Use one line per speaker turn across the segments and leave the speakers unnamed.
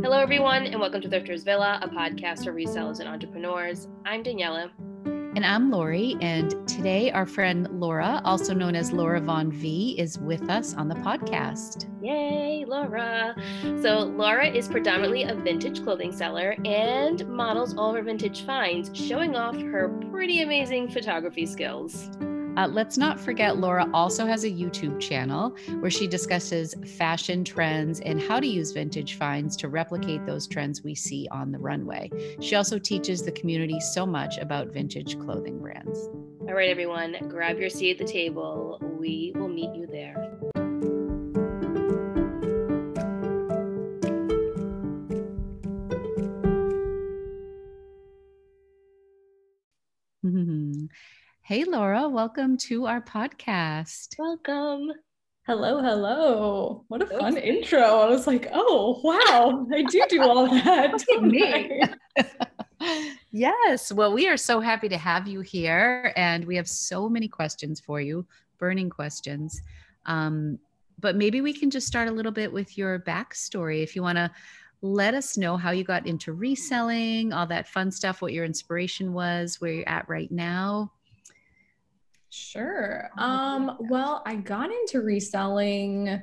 Hello, everyone, and welcome to Thrifters Villa, a podcast for resellers and entrepreneurs. I'm Daniela.
And I'm Lori. And today, our friend Laura, also known as Laura Von V, is with us on the podcast.
Yay, Laura. So, Laura is predominantly a vintage clothing seller and models all her vintage finds, showing off her pretty amazing photography skills.
Uh, let's not forget, Laura also has a YouTube channel where she discusses fashion trends and how to use vintage finds to replicate those trends we see on the runway. She also teaches the community so much about vintage clothing brands.
All right, everyone, grab your seat at the table. We will meet you there.
Hey, Laura, welcome to our podcast.
Welcome.
Hello, hello. What a fun intro. I was like, oh, wow, I do do all that. Me.
yes. Well, we are so happy to have you here, and we have so many questions for you, burning questions. Um, but maybe we can just start a little bit with your backstory. If you want to let us know how you got into reselling, all that fun stuff, what your inspiration was, where you're at right now.
Sure. Um, well, I got into reselling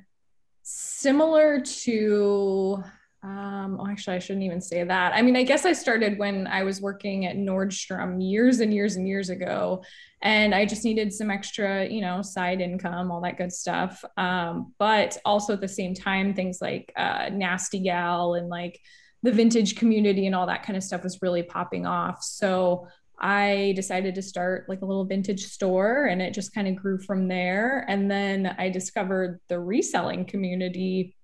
similar to um, oh, actually, I shouldn't even say that. I mean, I guess I started when I was working at Nordstrom years and years and years ago, and I just needed some extra, you know, side income, all that good stuff. Um, but also at the same time, things like uh, Nasty Gal and like the vintage community and all that kind of stuff was really popping off. So I decided to start like a little vintage store and it just kind of grew from there. And then I discovered the reselling community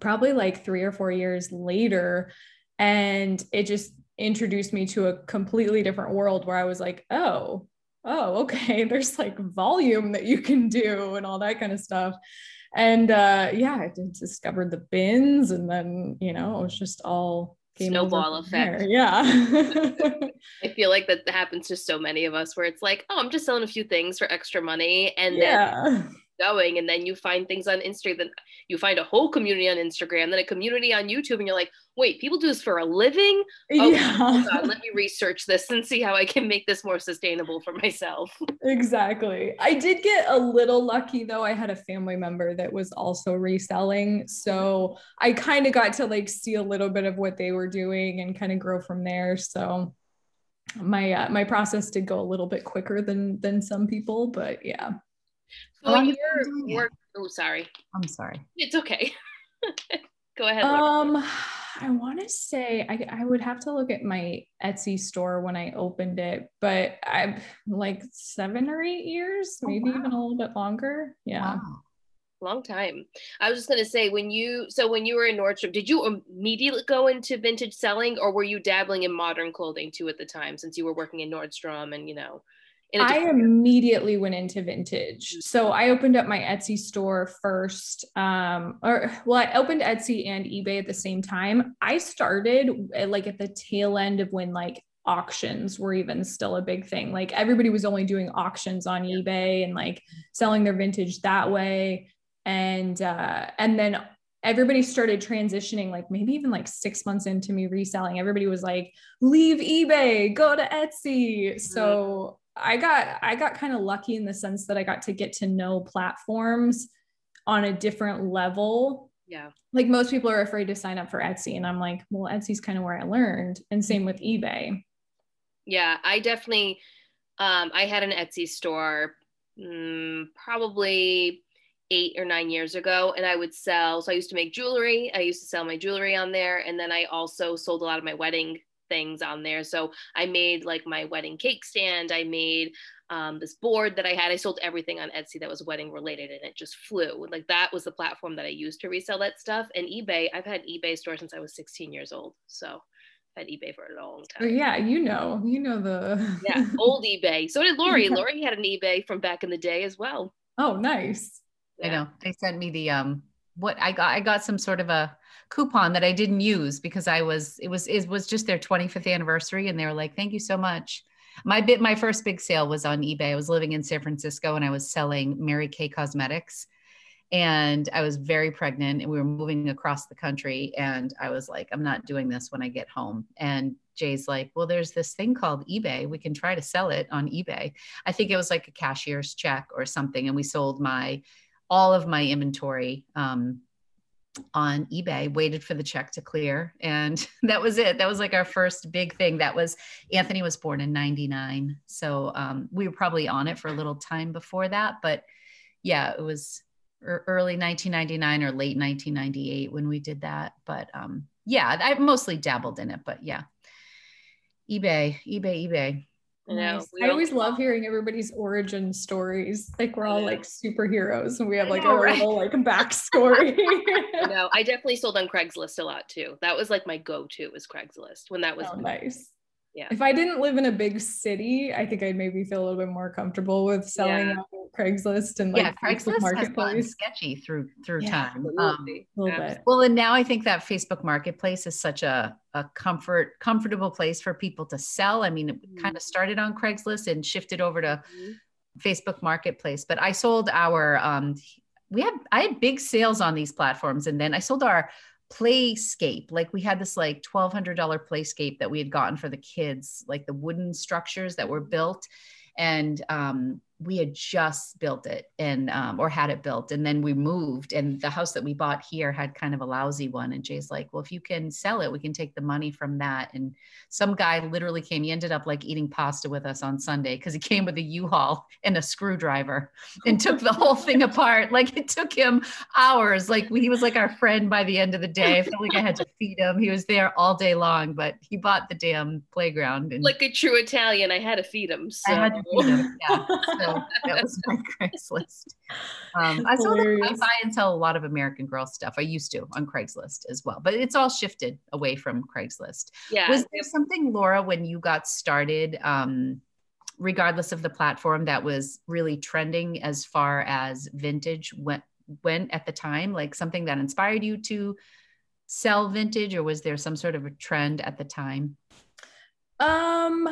probably like three or four years later. And it just introduced me to a completely different world where I was like, oh, oh, okay, there's like volume that you can do and all that kind of stuff. And uh, yeah, I discovered the bins and then, you know, it was just all
snowball effect.
Yeah.
I feel like that happens to so many of us where it's like, oh, I'm just selling a few things for extra money. And yeah. then going and then you find things on Instagram then you find a whole community on Instagram then a community on YouTube and you're like wait people do this for a living? Oh yeah. God, let me research this and see how I can make this more sustainable for myself.
Exactly. I did get a little lucky though. I had a family member that was also reselling so I kind of got to like see a little bit of what they were doing and kind of grow from there. So my uh, my process did go a little bit quicker than than some people but yeah
so your work. Oh, sorry.
I'm sorry.
It's okay. Go ahead.
Laura. Um, I want to say I, I would have to look at my Etsy store when I opened it, but I've like seven or eight years, oh, maybe oh, wow. even a little bit longer. Yeah. Wow.
Long time. I was just gonna say when you so when you were in Nordstrom, did you immediately go into vintage selling, or were you dabbling in modern clothing too at the time, since you were working in Nordstrom and you know?
I immediately went into vintage. So I opened up my Etsy store first. Um, or well, I opened Etsy and eBay at the same time. I started at, like at the tail end of when like auctions were even still a big thing. Like everybody was only doing auctions on eBay and like selling their vintage that way. And uh, and then everybody started transitioning like maybe even like six months into me reselling everybody was like leave ebay go to etsy so I got I got kind of lucky in the sense that I got to get to know platforms on a different level.
Yeah.
Like most people are afraid to sign up for Etsy and I'm like, well, Etsy's kind of where I learned and same with eBay.
Yeah, I definitely um I had an Etsy store um, probably 8 or 9 years ago and I would sell so I used to make jewelry. I used to sell my jewelry on there and then I also sold a lot of my wedding things on there. So I made like my wedding cake stand. I made um, this board that I had. I sold everything on Etsy that was wedding related and it just flew. Like that was the platform that I used to resell that stuff. And eBay, I've had eBay store since I was 16 years old. So I've had eBay for a long time.
Yeah, you know, you know the
yeah, old eBay. So did Lori. Yeah. Lori had an eBay from back in the day as well.
Oh, nice.
Yeah. I know. They sent me the um what I got I got some sort of a coupon that I didn't use because I was it was it was just their 25th anniversary and they were like thank you so much. My bit my first big sale was on eBay. I was living in San Francisco and I was selling Mary Kay Cosmetics and I was very pregnant and we were moving across the country and I was like I'm not doing this when I get home and Jay's like well there's this thing called eBay we can try to sell it on eBay I think it was like a cashier's check or something and we sold my all of my inventory um, on eBay, waited for the check to clear. And that was it. That was like our first big thing. That was Anthony was born in 99. So um, we were probably on it for a little time before that. But yeah, it was early 1999 or late 1998 when we did that. But um, yeah, I mostly dabbled in it. But yeah, eBay, eBay, eBay.
I know. I always love hearing everybody's origin stories. Like we're all like superheroes and we have like know, a right? little like backstory.
Know. I definitely sold on Craigslist a lot too. That was like my go-to was Craigslist when that oh, was
oh, nice yeah. If I didn't live in a big city, I think I'd maybe feel a little bit more comfortable with selling yeah. on Craigslist and like
yeah, Craigslist marketplace. sketchy through through yeah, time.
Um, a little bit.
Well, and now I think that Facebook Marketplace is such a a comfort comfortable place for people to sell. I mean, it mm-hmm. kind of started on Craigslist and shifted over to mm-hmm. Facebook Marketplace. But I sold our um, we had I had big sales on these platforms, and then I sold our playscape like we had this like $1200 playscape that we had gotten for the kids like the wooden structures that were built. And um, we had just built it and um, or had it built and then we moved and the house that we bought here had kind of a lousy one and jay's like well if you can sell it we can take the money from that and some guy literally came he ended up like eating pasta with us on sunday because he came with a u-haul and a screwdriver and took the whole thing apart. Like it took him hours. Like he was like our friend by the end of the day. I felt like i had to feed him. He was there all day long but he bought the damn playground and
like a true italian i had to feed him so.
I had to feed him, yeah. So that was my Craigslist. Um, I saw that I buy and sell a lot of American Girl stuff. I used to on Craigslist as well, but it's all shifted away from Craigslist.
Yeah.
Was there something, Laura, when you got started, um, regardless of the platform, that was really trending as far as vintage went went at the time? Like something that inspired you to sell vintage, or was there some sort of a trend at the time?
Um,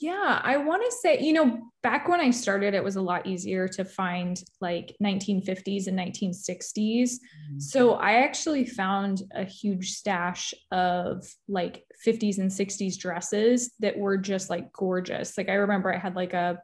yeah, I want to say, you know, back when I started, it was a lot easier to find like 1950s and 1960s. Mm-hmm. So I actually found a huge stash of like 50s and 60s dresses that were just like gorgeous. Like I remember I had like a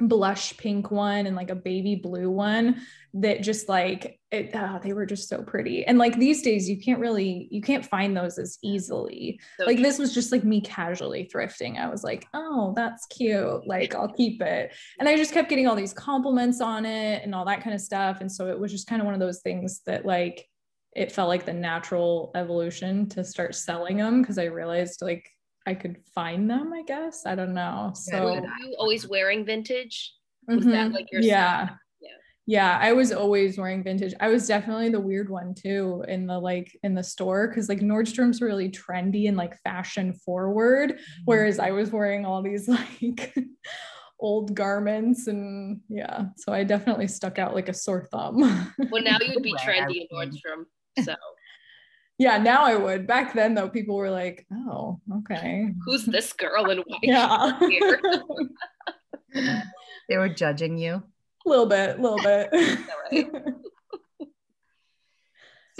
blush pink one and like a baby blue one that just like it, oh, they were just so pretty. And like these days you can't really you can't find those as easily. So like this was just like me casually thrifting. I was like oh that's cute. Like i'll keep it. And i just kept getting all these compliments on it and all that kind of stuff. And so it was just kind of one of those things that like it felt like the natural evolution to start selling them because i realized like I could find them, I guess. I don't know. So
were you always wearing vintage? Was mm-hmm.
that like your yeah. yeah. Yeah, I was always wearing vintage. I was definitely the weird one too in the like in the store because like Nordstrom's really trendy and like fashion forward, mm-hmm. whereas I was wearing all these like old garments and yeah. So I definitely stuck out like a sore thumb.
well, now you'd be trendy in Nordstrom. So
yeah, now I would. Back then, though, people were like, "Oh, okay,
who's this girl in white?"
Yeah,
they were judging you.
A little bit, a little bit.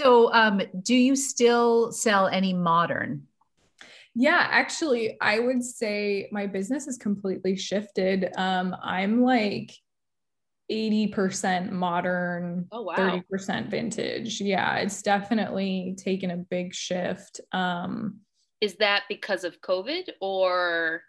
so, um, do you still sell any modern?
Yeah, actually, I would say my business has completely shifted. Um, I'm like 80% modern,
oh, wow.
30% vintage. Yeah, it's definitely taken a big shift. Um,
Is that because of COVID or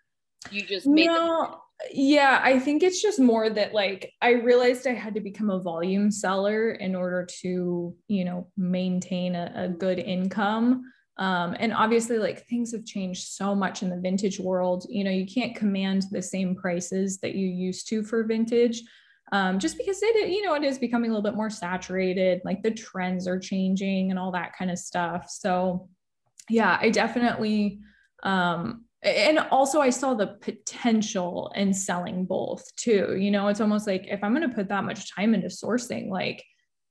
you just made no,
yeah, I think it's just more that like I realized I had to become a volume seller in order to, you know, maintain a, a good income. Um, and obviously, like things have changed so much in the vintage world. You know, you can't command the same prices that you used to for vintage um, just because it, you know, it is becoming a little bit more saturated, like the trends are changing and all that kind of stuff. So, yeah, I definitely, um, and also I saw the potential in selling both too. You know, it's almost like if I'm going to put that much time into sourcing, like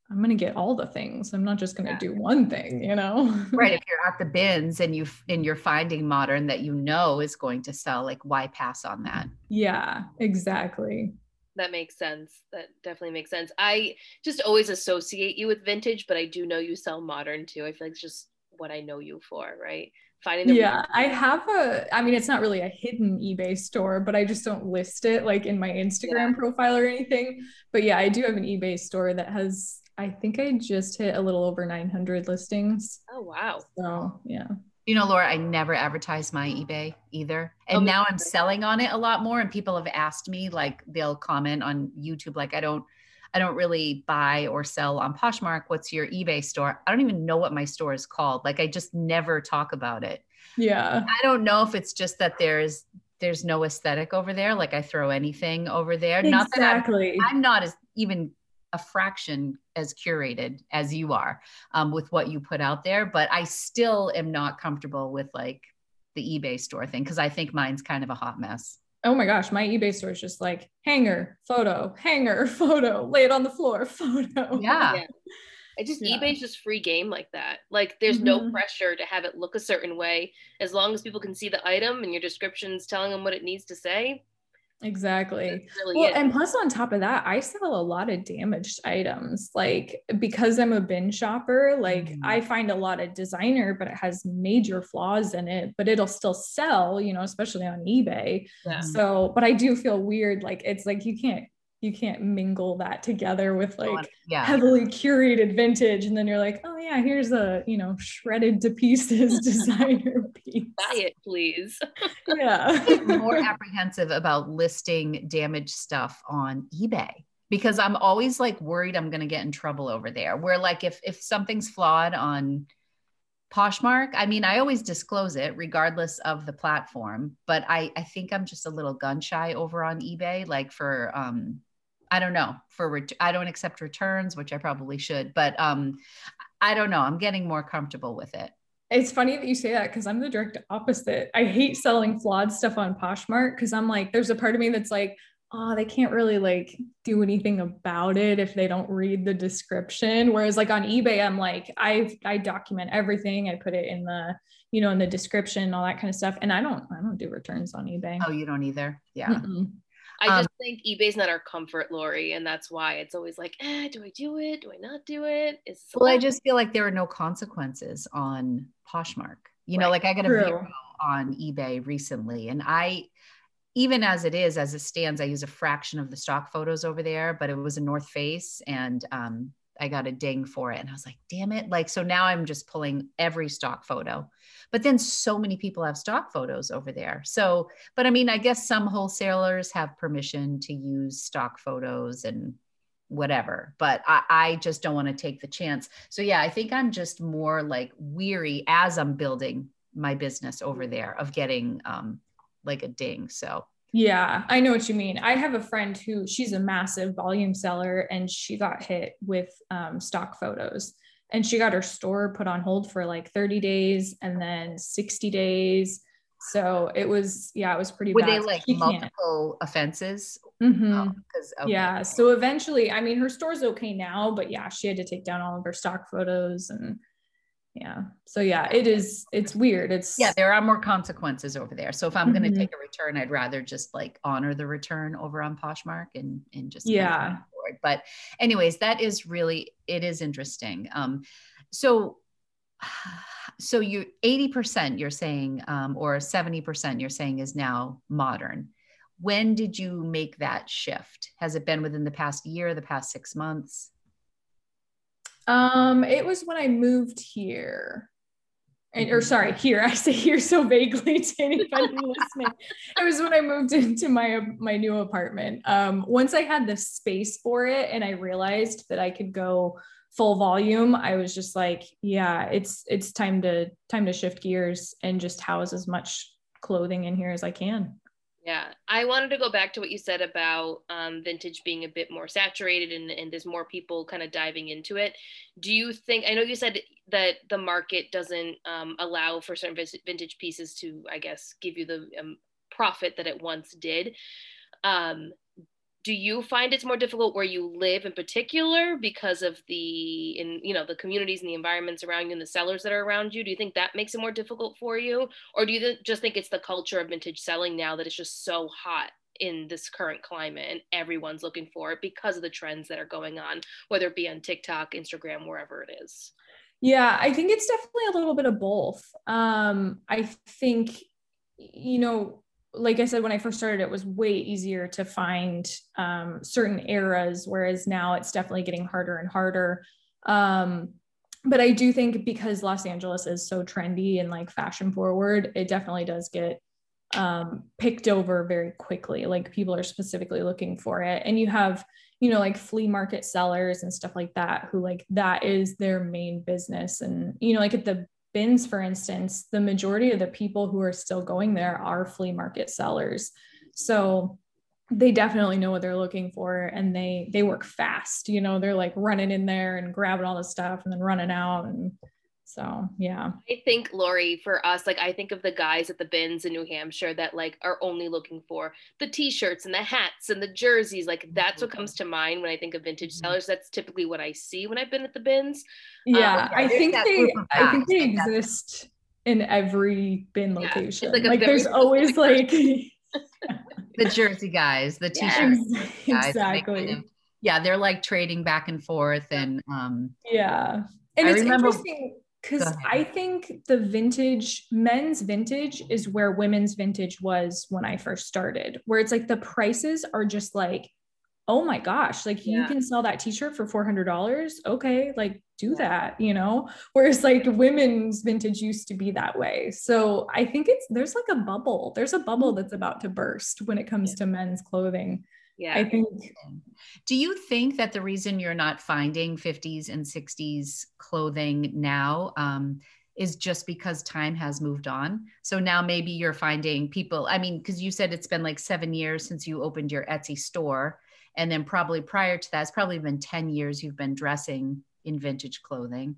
I'm going to get all the things. I'm not just going to yeah. do one thing, you know?
right. If you're at the bins and you and you're finding modern that you know is going to sell, like why pass on that?
Yeah, exactly
That makes sense. That definitely makes sense. I just always associate you with vintage, but I do know you sell modern too. I feel like it's just what I know you for, right?
Finding the yeah, I have a. I mean, it's not really a hidden eBay store, but I just don't list it like in my Instagram yeah. profile or anything. But yeah, I do have an eBay store that has. I think I just hit a little over 900 listings.
Oh wow!
So yeah.
You know, Laura, I never advertise my eBay either. And oh, now I'm selling on it a lot more. And people have asked me, like, they'll comment on YouTube, like, I don't, I don't really buy or sell on Poshmark. What's your eBay store? I don't even know what my store is called. Like, I just never talk about it.
Yeah.
I don't know if it's just that there's, there's no aesthetic over there. Like I throw anything over there.
Exactly. Not that
I'm, I'm not as even a fraction as curated as you are um, with what you put out there but i still am not comfortable with like the ebay store thing because i think mine's kind of a hot mess
oh my gosh my ebay store is just like hanger photo hanger photo lay it on the floor photo
yeah, yeah.
I just yeah. eBay's just free game like that. Like there's mm-hmm. no pressure to have it look a certain way. As long as people can see the item and your description's telling them what it needs to say,
Exactly. Really well, it. and plus on top of that, I sell a lot of damaged items. Like because I'm a bin shopper, like mm. I find a lot of designer, but it has major flaws in it, but it'll still sell, you know, especially on eBay. Yeah. So, but I do feel weird. Like it's like you can't you can't mingle that together with like yeah. heavily curated vintage and then you're like oh yeah here's a you know shredded to pieces designer
buy it please
yeah
more apprehensive about listing damaged stuff on ebay because i'm always like worried i'm going to get in trouble over there where like if if something's flawed on Poshmark, I mean, I always disclose it regardless of the platform, but I, I think I'm just a little gun shy over on eBay, like for um, I don't know for ret- I don't accept returns, which I probably should, but um, I don't know. I'm getting more comfortable with it.
It's funny that you say that because I'm the direct opposite. I hate selling flawed stuff on Poshmark because I'm like, there's a part of me that's like, oh, they can't really like do anything about it if they don't read the description. Whereas like on eBay, I'm like, I I document everything. I put it in the, you know, in the description, all that kind of stuff. And I don't I don't do returns on eBay.
Oh, you don't either. Yeah. Mm-mm.
I just um, think eBay's not our comfort, Lori, and that's why it's always like, eh, do I do it? Do I not do it?
Is well, I just feel like there are no consequences on Poshmark. You right. know, like I got a video on eBay recently, and I, even as it is, as it stands, I use a fraction of the stock photos over there, but it was a North Face, and um, I got a ding for it. And I was like, damn it. Like, so now I'm just pulling every stock photo. But then so many people have stock photos over there. So, but I mean, I guess some wholesalers have permission to use stock photos and whatever, but I, I just don't want to take the chance. So, yeah, I think I'm just more like weary as I'm building my business over there of getting um, like a ding. So,
yeah, I know what you mean. I have a friend who she's a massive volume seller and she got hit with um, stock photos and she got her store put on hold for like 30 days and then 60 days. So it was, yeah, it was pretty
Were
bad.
they like she multiple can't. offenses?
Mm-hmm. Oh, okay. Yeah. So eventually, I mean, her store's okay now, but yeah, she had to take down all of her stock photos and yeah so yeah it is it's weird it's
yeah there are more consequences over there so if i'm mm-hmm. going to take a return i'd rather just like honor the return over on poshmark and and just
yeah
but anyways that is really it is interesting um so so you 80% you're saying um, or 70% you're saying is now modern when did you make that shift has it been within the past year the past six months
um, it was when I moved here. And, or sorry, here I say here so vaguely to anybody listening. It was when I moved into my my new apartment. Um, once I had the space for it, and I realized that I could go full volume, I was just like, yeah, it's it's time to time to shift gears and just house as much clothing in here as I can.
Yeah, I wanted to go back to what you said about um, vintage being a bit more saturated and, and there's more people kind of diving into it. Do you think, I know you said that the market doesn't um, allow for certain vintage pieces to, I guess, give you the um, profit that it once did. Do you find it's more difficult where you live in particular because of the in you know the communities and the environments around you and the sellers that are around you? Do you think that makes it more difficult for you? Or do you th- just think it's the culture of vintage selling now that it's just so hot in this current climate and everyone's looking for it because of the trends that are going on whether it be on tiktok instagram wherever it is?
Yeah i think it's definitely a little bit of both. Um i think you know like i said when i first started it was way easier to find um, certain eras whereas now it's definitely getting harder and harder um but I do think because Los Angeles is so trendy and like fashion forward, it definitely does get um, picked over very quickly. Like people are specifically looking for it. And you have, you know, like flea market sellers and stuff like that who like that is their main business. And, you know, like at the bins, for instance, the majority of the people who are still going there are flea market sellers. So they definitely know what they're looking for and they they work fast you know they're like running in there and grabbing all the stuff and then running out and so yeah
i think lori for us like i think of the guys at the bins in new hampshire that like are only looking for the t-shirts and the hats and the jerseys like that's what comes to mind when i think of vintage mm-hmm. sellers that's typically what i see when i've been at the bins
yeah, um, i think they i think they exist in every bin location yeah, like, like there's always like
the jersey guys, the t shirts.
yeah, guys. Exactly.
Kind of, yeah, they're like trading back and forth, and um,
yeah. And I it's remember, interesting because I think the vintage men's vintage is where women's vintage was when I first started, where it's like the prices are just like oh my gosh, like yeah. you can sell that t-shirt for $400. Okay. Like do that, you know? Whereas like women's vintage used to be that way. So I think it's, there's like a bubble, there's a bubble mm-hmm. that's about to burst when it comes yeah. to men's clothing.
Yeah.
I think.
Do you think that the reason you're not finding 50s and 60s clothing now um, is just because time has moved on. So now maybe you're finding people, I mean, because you said it's been like seven years since you opened your Etsy store. And then probably prior to that, it's probably been 10 years you've been dressing in vintage clothing.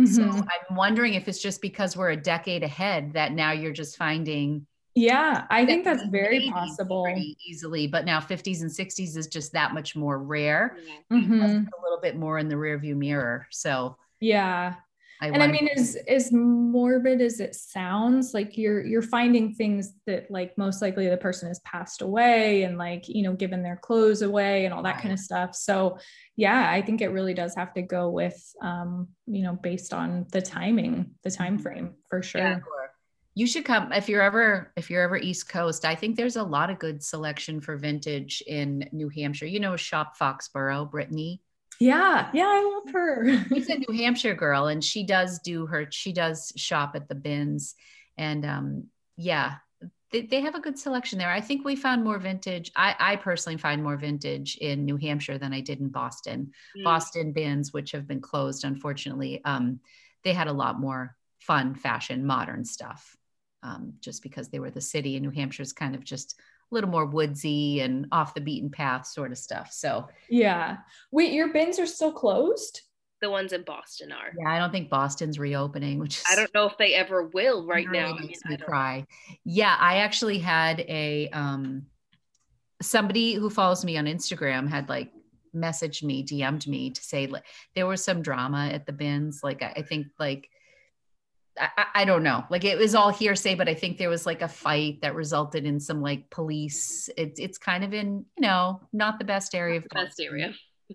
Mm-hmm. So I'm wondering if it's just because we're a decade ahead that now you're just finding.
Yeah, I think that's very possible.
Easily, but now 50s and 60s is just that much more rare.
Mm-hmm. A
little bit more in the rearview mirror. So
yeah, I and I mean, as as morbid as it sounds, like you're you're finding things that like most likely the person has passed away and like you know given their clothes away and all that kind of stuff. So yeah, I think it really does have to go with um, you know based on the timing, the time mm-hmm. frame for sure. Yeah,
you should come if you're ever if you're ever east coast i think there's a lot of good selection for vintage in new hampshire you know shop foxborough brittany
yeah, yeah, I love her.
She's a New Hampshire girl, and she does do her. She does shop at the bins, and um, yeah, they, they have a good selection there. I think we found more vintage. I, I personally find more vintage in New Hampshire than I did in Boston. Mm. Boston bins, which have been closed, unfortunately, um, they had a lot more fun, fashion, modern stuff. Um, just because they were the city, and New Hampshire's kind of just a little more woodsy and off the beaten path sort of stuff. So
yeah. Wait, your bins are still closed?
The ones in Boston are.
Yeah, I don't think Boston's reopening, which is,
I don't know if they ever will right really now.
Makes I mean, me cry. Yeah, I actually had a um somebody who follows me on Instagram had like messaged me, DM'd me to say like there was some drama at the bins. Like I, I think like I, I, don't know. Like it was all hearsay, but I think there was like a fight that resulted in some like police. It's it's kind of in you know not the best area of
the best area.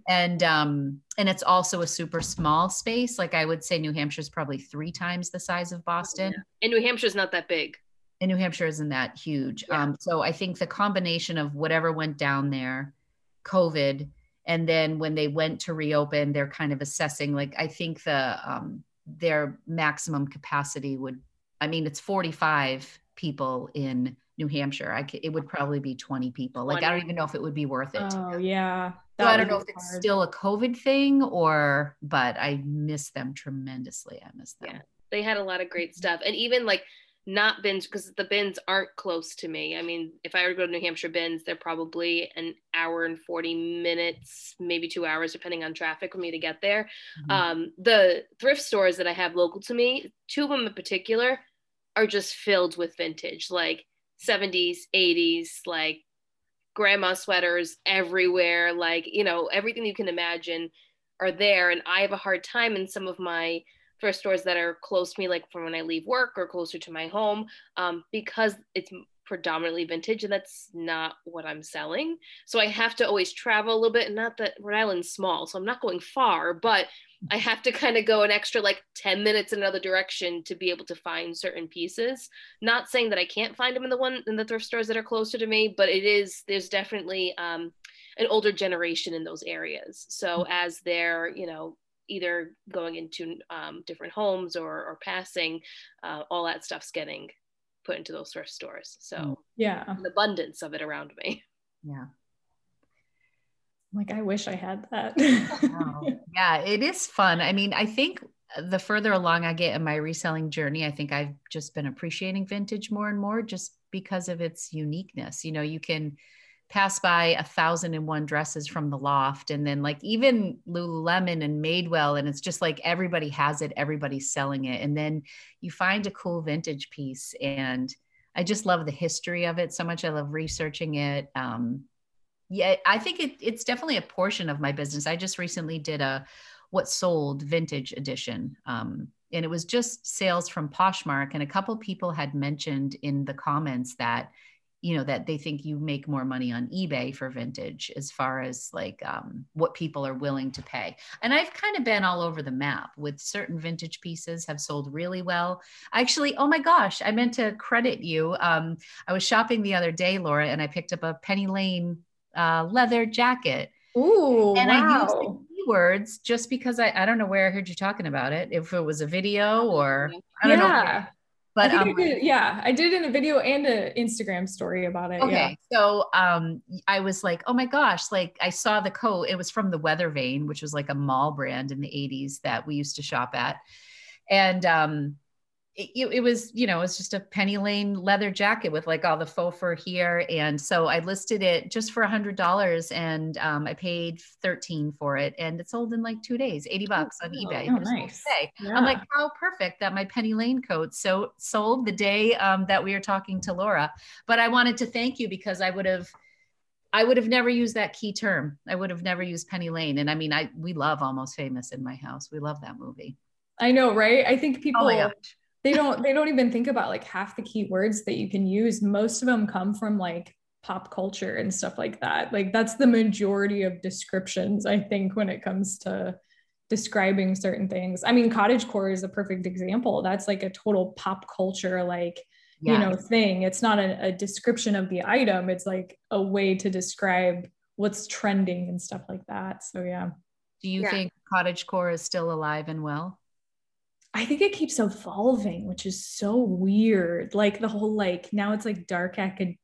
And um and it's also a super small space. Like I would say, New Hampshire is probably three times the size of Boston. Yeah.
And New Hampshire is not that big.
And New Hampshire isn't that huge. Yeah. Um, so I think the combination of whatever went down there, COVID, and then when they went to reopen, they're kind of assessing. Like I think the um their maximum capacity would i mean it's 45 people in new hampshire. I could, it would probably be 20 people. Like i don't even know if it would be worth it.
Oh yeah.
So i don't know if hard. it's still a covid thing or but i miss them tremendously. I miss them. Yeah.
They had a lot of great stuff. And even like not bins because the bins aren't close to me. I mean, if I were to go to New Hampshire bins, they're probably an hour and 40 minutes, maybe two hours, depending on traffic for me to get there. Mm-hmm. Um, the thrift stores that I have local to me, two of them in particular, are just filled with vintage, like 70s, 80s, like grandma sweaters everywhere, like, you know, everything you can imagine are there. And I have a hard time in some of my for stores that are close to me, like from when I leave work or closer to my home, um, because it's predominantly vintage and that's not what I'm selling. So I have to always travel a little bit. And not that Rhode Island's small, so I'm not going far, but I have to kind of go an extra like 10 minutes in another direction to be able to find certain pieces. Not saying that I can't find them in the one in the thrift stores that are closer to me, but it is there's definitely um, an older generation in those areas. So mm-hmm. as they're, you know, either going into um, different homes or, or passing, uh, all that stuff's getting put into those thrift stores. So
mm. yeah,
an abundance of it around me.
Yeah.
Like I wish I had that.
wow. Yeah, it is fun. I mean, I think the further along I get in my reselling journey, I think I've just been appreciating vintage more and more just because of its uniqueness. You know, you can pass by a thousand and one dresses from the loft and then like even lululemon and madewell and it's just like everybody has it everybody's selling it and then you find a cool vintage piece and i just love the history of it so much i love researching it um, yeah i think it, it's definitely a portion of my business i just recently did a what sold vintage edition um, and it was just sales from poshmark and a couple people had mentioned in the comments that you know that they think you make more money on ebay for vintage as far as like um, what people are willing to pay and i've kind of been all over the map with certain vintage pieces have sold really well actually oh my gosh i meant to credit you um, i was shopping the other day laura and i picked up a penny lane uh, leather jacket
Ooh,
and
wow.
i used the keywords just because I, I don't know where i heard you talking about it if it was a video or i don't
yeah.
know but
I um, did, yeah, I did in a video and an Instagram story about it.
Okay.
Yeah.
So um I was like, oh my gosh, like I saw the coat. It was from the Weather Vane, which was like a mall brand in the 80s that we used to shop at. And um it, it, was, you know, it's just a penny lane leather jacket with like all the faux fur here. And so I listed it just for a hundred dollars and um, I paid 13 for it and it sold in like two days, 80 bucks on eBay.
Oh, nice.
Yeah. I'm like, how perfect that my penny lane coat so sold the day um, that we were talking to Laura. But I wanted to thank you because I would have, I would have never used that key term. I would have never used Penny Lane. And I mean, I we love Almost Famous in my house. We love that movie.
I know, right? I think people oh they don't they don't even think about like half the keywords that you can use. Most of them come from like pop culture and stuff like that. Like that's the majority of descriptions i think when it comes to describing certain things. I mean cottage core is a perfect example. That's like a total pop culture like you know thing. It's not a, a description of the item. It's like a way to describe what's trending and stuff like that. So yeah.
Do you yeah. think cottage core is still alive and well
I think it keeps evolving, which is so weird. Like the whole like now it's like dark academia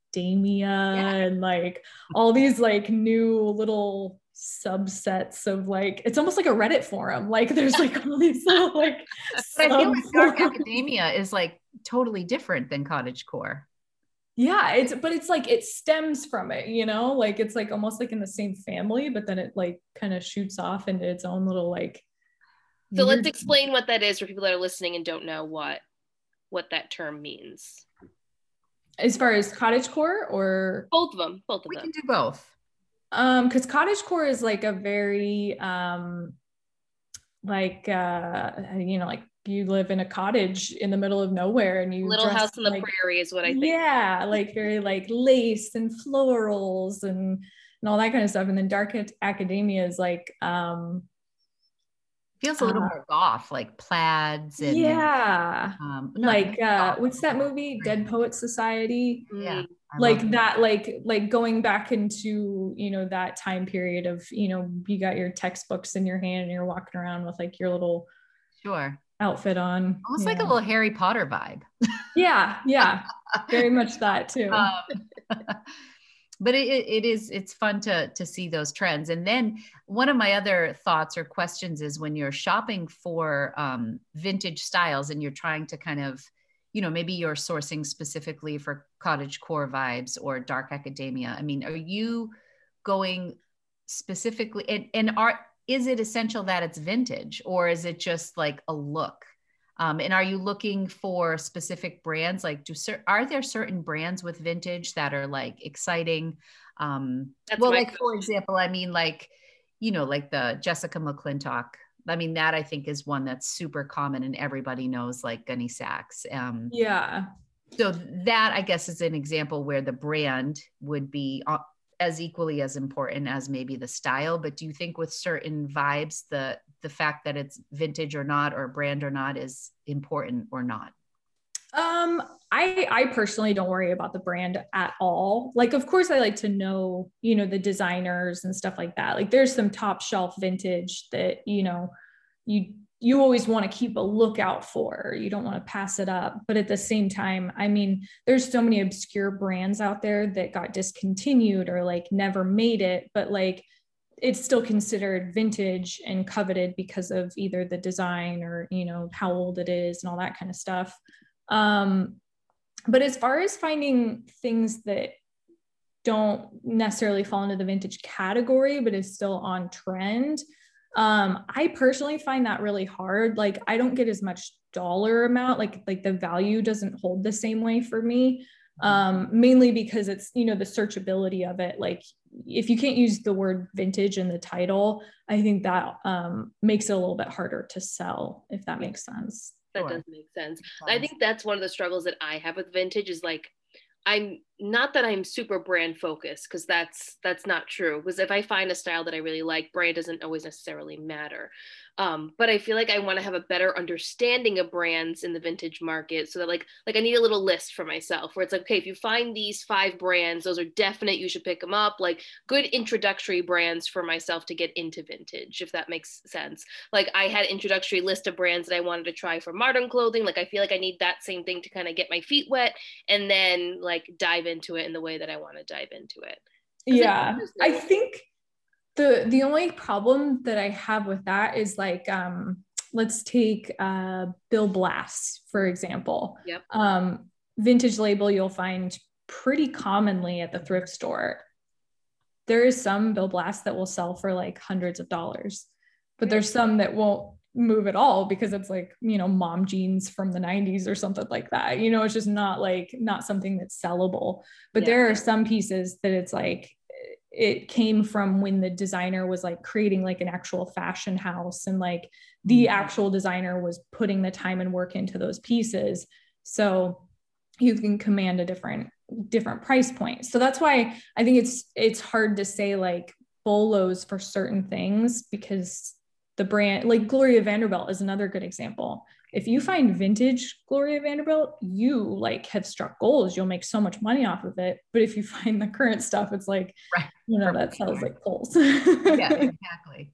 yeah. and like all these like new little subsets of like it's almost like a Reddit forum. Like there's like all these little like.
but I feel like dark academia is like totally different than cottage core.
Yeah, it's but it's like it stems from it, you know, like it's like almost like in the same family, but then it like kind of shoots off into its own little like
so let's explain what that is for people that are listening and don't know what what that term means.
As far as cottage core or
both of them, both of
we
them.
We can do both.
Um, because cottage core is like a very um like uh you know like you live in a cottage in the middle of nowhere and you
little house in the like, prairie is what I think.
Yeah, like very like lace and florals and and all that kind of stuff. And then dark academia is like um
feels a little uh, more goth, like plaids and
yeah, um, no, like uh, what's that movie, Dead Poets Society?
Yeah,
like that, like like going back into you know that time period of you know you got your textbooks in your hand and you're walking around with like your little
sure
outfit on,
almost yeah. like a little Harry Potter vibe.
yeah, yeah, very much that too. Um,
but it, it is it's fun to to see those trends. And then one of my other thoughts or questions is when you're shopping for um, vintage styles and you're trying to kind of you know maybe you're sourcing specifically for cottage core vibes or dark academia. I mean are you going specifically and, and are is it essential that it's vintage or is it just like a look um, and are you looking for specific brands? Like, do are there certain brands with vintage that are like exciting? Um, well, like question. for example, I mean, like you know, like the Jessica McClintock. I mean, that I think is one that's super common and everybody knows, like Gunne Sax. Um,
yeah.
so that I guess is an example where the brand would be uh, as equally as important as maybe the style. But do you think with certain vibes, the the fact that it's vintage or not, or brand or not, is important or not?
Um, I I personally don't worry about the brand at all. Like, of course, I like to know, you know, the designers and stuff like that. Like, there's some top shelf vintage that you know you you always want to keep a lookout for. You don't want to pass it up. But at the same time, I mean, there's so many obscure brands out there that got discontinued or like never made it, but like it's still considered vintage and coveted because of either the design or, you know, how old it is and all that kind of stuff. Um, but as far as finding things that don't necessarily fall into the vintage category, but is still on trend, um, I personally find that really hard. Like I don't get as much dollar amount, like like the value doesn't hold the same way for me. Um, mainly because it's you know the searchability of it. Like if you can't use the word vintage in the title, I think that um, makes it a little bit harder to sell, if that makes sense.
That sure. does make sense. I think that's one of the struggles that I have with vintage is like I'm not that I'm super brand focused because that's that's not true. Because if I find a style that I really like, brand doesn't always necessarily matter. Um, but I feel like I want to have a better understanding of brands in the vintage market so that like like I need a little list for myself where it's like okay if you find these five brands those are definite you should pick them up like good introductory brands for myself to get into vintage if that makes sense like I had introductory list of brands that I wanted to try for modern clothing like I feel like I need that same thing to kind of get my feet wet and then like dive into it in the way that I want to dive into it
yeah I think the the only problem that I have with that is like um let's take uh Bill Blass for example.
Yep.
Um vintage label you'll find pretty commonly at the thrift store. There is some Bill Blass that will sell for like hundreds of dollars, but there's some that won't move at all because it's like, you know, mom jeans from the 90s or something like that. You know, it's just not like not something that's sellable. But yeah. there are some pieces that it's like it came from when the designer was like creating like an actual fashion house and like the mm-hmm. actual designer was putting the time and work into those pieces so you can command a different different price point so that's why i think it's it's hard to say like BOLOs for certain things because the brand like gloria vanderbilt is another good example if you find vintage Gloria Vanderbilt, you like have struck goals. You'll make so much money off of it. But if you find the current stuff, it's like, right. you know, that sounds like poles.
yeah, exactly.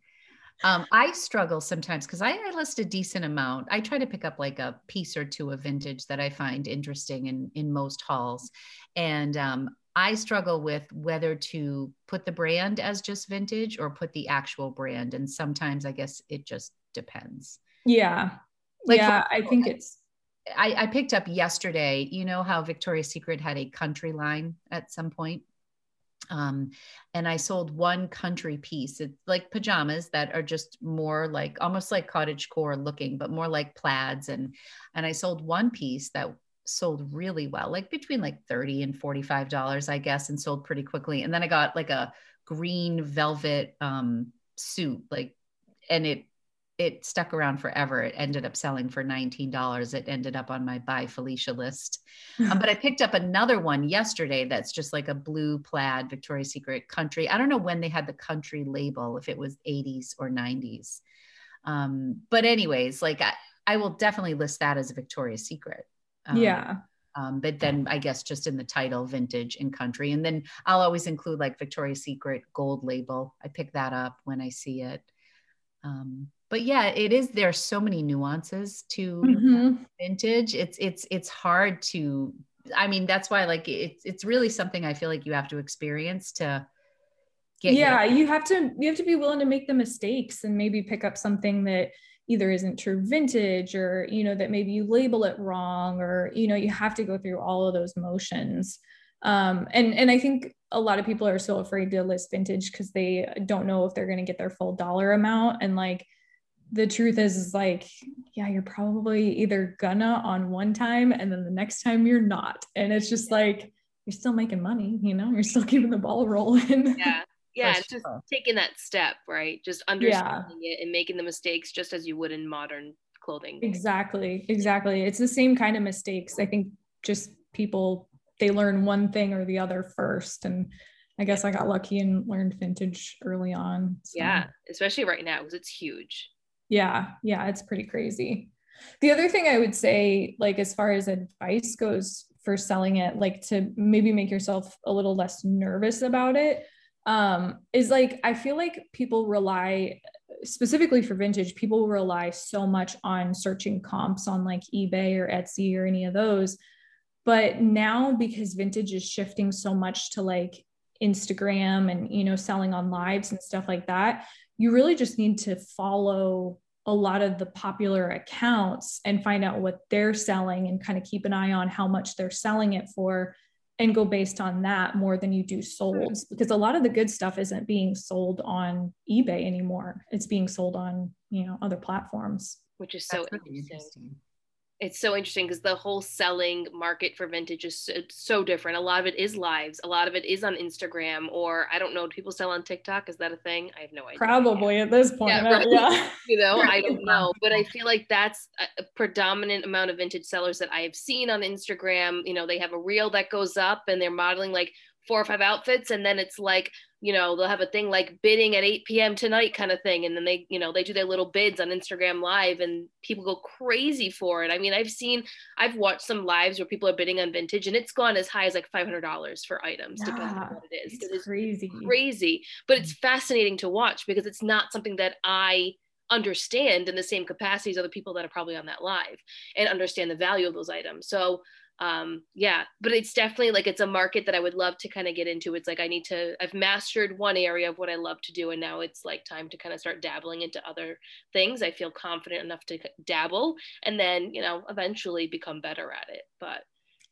Um, I struggle sometimes because I, I, list a decent amount. I try to pick up like a piece or two of vintage that I find interesting in in most hauls, and um, I struggle with whether to put the brand as just vintage or put the actual brand, and sometimes I guess it just depends.
Yeah, like yeah, I think it's.
I, I picked up yesterday. You know how Victoria's Secret had a country line at some point, um, and I sold one country piece. It's like pajamas that are just more like almost like cottage core looking, but more like plaids. And and I sold one piece that sold really well, like between like 30 and $45, I guess, and sold pretty quickly. And then I got like a green velvet um suit, like and it it stuck around forever. It ended up selling for $19. It ended up on my bye Felicia list. Um, but I picked up another one yesterday that's just like a blue plaid Victoria's Secret country. I don't know when they had the country label, if it was 80s or 90s. Um, but, anyways, like I, I, will definitely list that as a Victoria's Secret.
Um, yeah.
Um, but then I guess just in the title, vintage and country. And then I'll always include like Victoria's Secret gold label. I pick that up when I see it. Um, but yeah it is there are so many nuances to mm-hmm. vintage it's it's it's hard to i mean that's why like it's it's really something i feel like you have to experience to
get yeah your- you have to you have to be willing to make the mistakes and maybe pick up something that either isn't true vintage or you know that maybe you label it wrong or you know you have to go through all of those motions um, and and i think a lot of people are so afraid to list vintage because they don't know if they're going to get their full dollar amount and like the truth is, is like, yeah, you're probably either gonna on one time and then the next time you're not. And it's just like, you're still making money, you know, you're still keeping the ball rolling.
Yeah. Yeah. it's just taking that step, right? Just understanding yeah. it and making the mistakes just as you would in modern clothing.
Exactly. Exactly. It's the same kind of mistakes. I think just people they learn one thing or the other first and I guess I got lucky and learned vintage early on.
So. Yeah, especially right now because it's huge.
Yeah, yeah, it's pretty crazy. The other thing I would say, like as far as advice goes for selling it, like to maybe make yourself a little less nervous about it, um, is like I feel like people rely specifically for vintage, people rely so much on searching comps on like eBay or Etsy or any of those. But now because vintage is shifting so much to like Instagram and you know selling on lives and stuff like that, you really just need to follow a lot of the popular accounts and find out what they're selling and kind of keep an eye on how much they're selling it for and go based on that more than you do solds hmm. because a lot of the good stuff isn't being sold on eBay anymore. It's being sold on, you know, other platforms.
Which is so interesting. interesting it's so interesting because the whole selling market for vintage is so, so, different. A lot of it is lives. A lot of it is on Instagram or I don't know. Do people sell on TikTok? Is that a thing? I have no idea.
Probably at this point. Yeah. Right? yeah.
you know, I don't know, but I feel like that's a predominant amount of vintage sellers that I have seen on Instagram. You know, they have a reel that goes up and they're modeling like four or five outfits and then it's like you know they'll have a thing like bidding at 8 p.m tonight kind of thing and then they you know they do their little bids on instagram live and people go crazy for it. I mean i've seen i've watched some lives where people are bidding on vintage and it's gone as high as like $500 for items yeah, depending on what it is.
it's, it's crazy.
crazy but it's fascinating to watch because it's not something that i understand in the same capacity as other people that are probably on that live and understand the value of those items. So um yeah but it's definitely like it's a market that i would love to kind of get into. It's like i need to i've mastered one area of what i love to do and now it's like time to kind of start dabbling into other things. I feel confident enough to dabble and then you know eventually become better at it but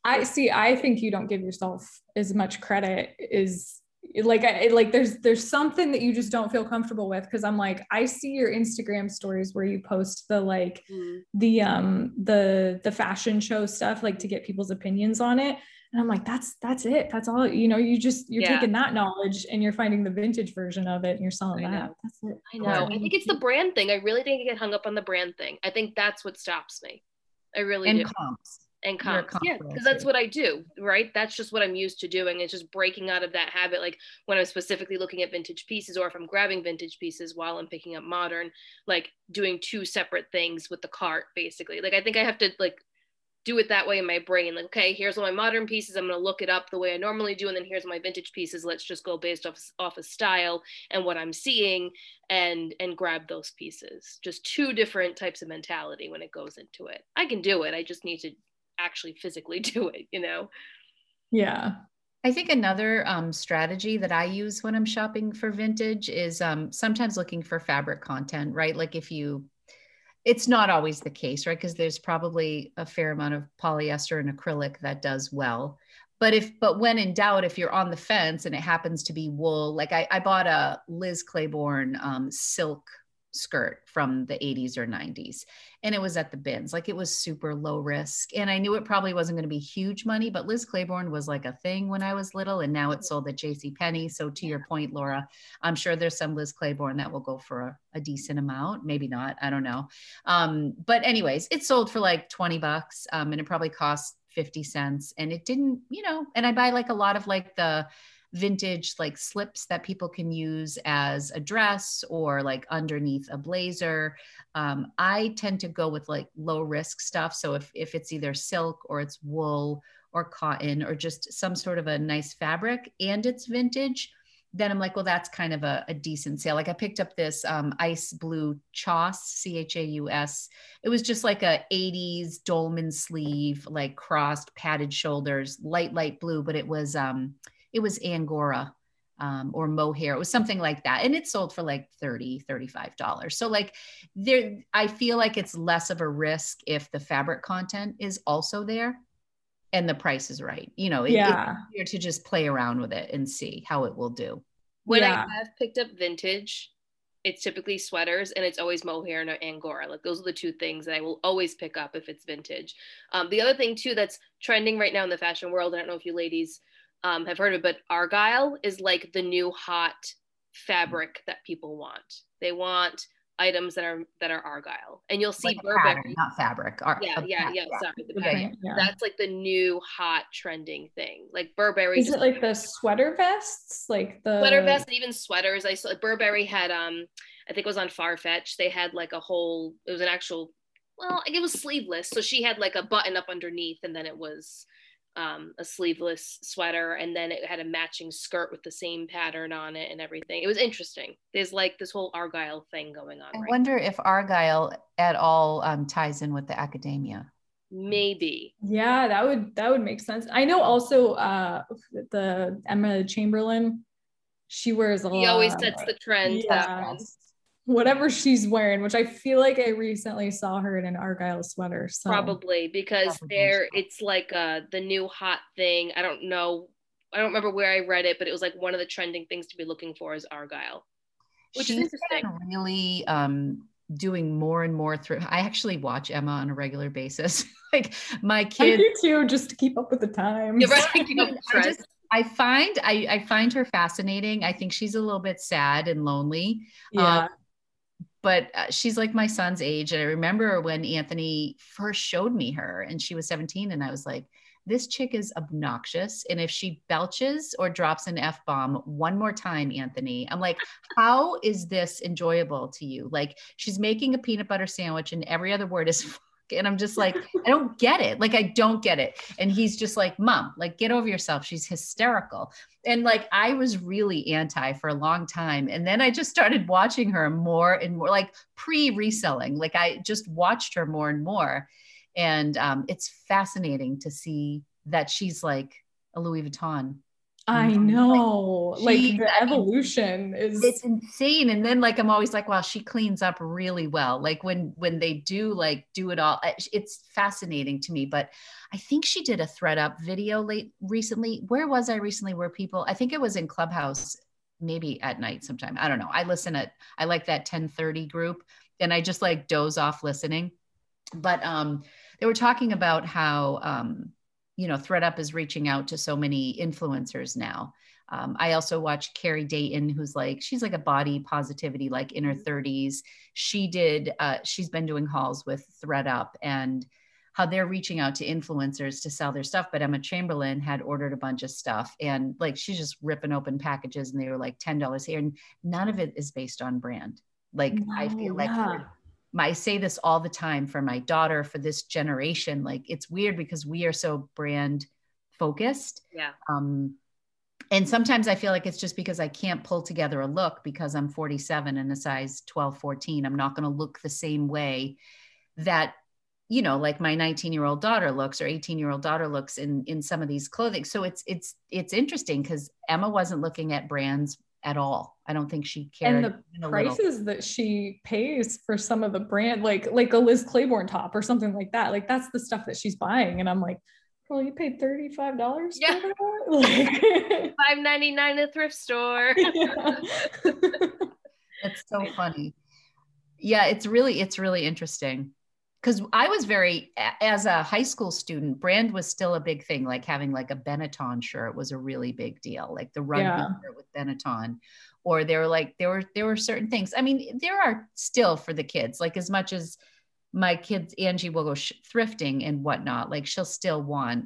i see i think you don't give yourself as much credit as like I, like there's there's something that you just don't feel comfortable with because I'm like I see your Instagram stories where you post the like mm. the um the the fashion show stuff like to get people's opinions on it. And I'm like that's that's it. That's all you know you just you're yeah. taking that knowledge and you're finding the vintage version of it and you're selling I that. that's it.
I know. I think it's the brand thing. I really think I get hung up on the brand thing. I think that's what stops me. I really
and
do.
comps
and comps. Yeah, because that's what I do, right? That's just what I'm used to doing. It's just breaking out of that habit. Like when I'm specifically looking at vintage pieces, or if I'm grabbing vintage pieces while I'm picking up modern, like doing two separate things with the cart, basically. Like I think I have to like do it that way in my brain. Like, okay, here's all my modern pieces. I'm gonna look it up the way I normally do, and then here's my vintage pieces. Let's just go based off off of style and what I'm seeing, and and grab those pieces. Just two different types of mentality when it goes into it. I can do it. I just need to actually physically do it, you know?
Yeah.
I think another um, strategy that I use when I'm shopping for vintage is um, sometimes looking for fabric content, right? Like if you, it's not always the case, right? Because there's probably a fair amount of polyester and acrylic that does well. But if, but when in doubt, if you're on the fence and it happens to be wool, like I, I bought a Liz Claiborne um, silk skirt from the 80s or 90s and it was at the bins. Like it was super low risk and i knew it probably wasn't going to be huge money but liz claiborne was like a thing when i was little and now it's sold at jc penney. So to your point laura i'm sure there's some liz claiborne that will go for a, a decent amount maybe not i don't know. Um, but anyways it sold for like 20 bucks um, and it probably cost 50 cents and it didn't you know and i buy like a lot of like the vintage like slips that people can use as a dress or like underneath a blazer. Um, I tend to go with like low risk stuff. So if, if it's either silk or it's wool or cotton or just some sort of a nice fabric and it's vintage, then I'm like, well, that's kind of a, a decent sale. Like I picked up this um, ice blue Chaus, C H A U S. It was just like a 80s dolman sleeve, like crossed padded shoulders, light, light blue, but it was, um, it was Angora um, or mohair. It was something like that. And it sold for like 30, $35. So like there, I feel like it's less of a risk if the fabric content is also there and the price is right. You know, it,
yeah.
it's easier to just play around with it and see how it will do.
When yeah. I have picked up vintage, it's typically sweaters and it's always mohair and angora like those are the two things that i will always pick up if it's vintage um, the other thing too that's trending right now in the fashion world i don't know if you ladies um, have heard of it, but argyle is like the new hot fabric that people want. They want items that are that are argyle and you'll see
Like
burberry
pattern, not fabric. Ar-
yeah
a
yeah yeah sorry the
Yeah, yeah.
Yeah.
that's like the new hot trending thing like burberry
Is it like the sweater vests? Like the
sweater vests and even sweaters i saw burberry had um i think it was on farfetch they had like a whole it was an actual well it was sleeveless so she had like a button up underneath and then it was um, a sleeveless sweater and then it had a matching skirt with the same pattern on it and everything it was interesting there's like this whole argyle thing going on
I
right
wonder if Argyle at all um, ties in with the academia.
maybe
Yeah, that would that would make sense. I know also uh the Emma Chamberlain, she wears a
he always sets the trend
Yeah.
That one.
whatever she's wearing, which I feel like I recently saw her in an Argyle sweater. So
probably because
Probably
there it's like uh the new hot thing i don't know i don't remember where i read it but it was like one of the trending things to be looking for is argyle which is
She's
interesting
been really um, doing more and more through. I actually watch Emma on a regular basis. like my
I
kids,
do too, just to keep up with the times.
You're right, keep up with
I just I find I, I find her fascinating. I think she's a little bit sad and lonely.
Yeah.
But uh, she's like my son's age. And I remember when Anthony first showed me her and she was 17, and I was like, this chick is obnoxious. And if she belches or drops an F bomb one more time, Anthony, I'm like, how is this enjoyable to you? Like, she's making a peanut butter sandwich and every other word is. And I'm just like, I don't get it. Like, I don't get it. And he's just like, Mom, like, get over yourself. She's hysterical and like I was really anti for a long time. And then I just started watching her more and more, like pre reselling. Like I just watched her more and more. And um, it's fascinating to see that she's like a Louis Vuitton.
I
Mhm.
know. Like,
she-
the
I mean,
evolution is
It's insane. And then like I'm always like, wow, she cleans up really well. Like when when they do like do it all, it's fascinating to me. But I think she did a thredUP video late recently. Where was I recently? Where people, I think it was in Clubhouse, maybe at night sometime. I don't know. I listen at I like that 1030 group and I just like doze off listening. But um they were talking about how um you know thredUP is reaching out to so many influencers now. Um, I also watch Carrie Dayton, who's like she's like a body positivity, like in her 30s. She did. Uh, she's been doing hauls with thredUP and how they're reaching out to influencers to sell their stuff. But Emma Chamberlain had ordered a bunch of stuff and like she's just ripping open packages and they were like ten dollars here, and none of it is based on brand. Like I feel like
yeah.
My, I say this all the time for my daughter, for this generation. Like it's weird because we are so brand focused.
yeah
Um, and sometimes I feel like it's just because I can't pull together a look because I'm 47 and a size 12, 14. I'm not going to look the same way that, you know, like my 19 year old daughter looks or 18 year old daughter looks in, in some of these clothing. So it's, it's, it's interesting because Emma wasn't looking at brands at all. I don't think she cared.
and the
even a little.
prices that she pays for some of the brand like like a Liz Claiborne top or something like that like that's the stuff that she's buying and I'm like well you paid $35
Yeah.
for that?
5.99 at thrift store
like
It's so funny. Yeah, it's really it's really interesting. Cuz I was very as a high school student, brand was still a big thing like having like a Benetton shirt was a really big deal, like the rugby
Yeah.
shirt with Benetton or there were like there were there were certain things. I mean, there are still for the kids like as much as my kids Angie will go sh- thrifting and whatnot, like she'll still want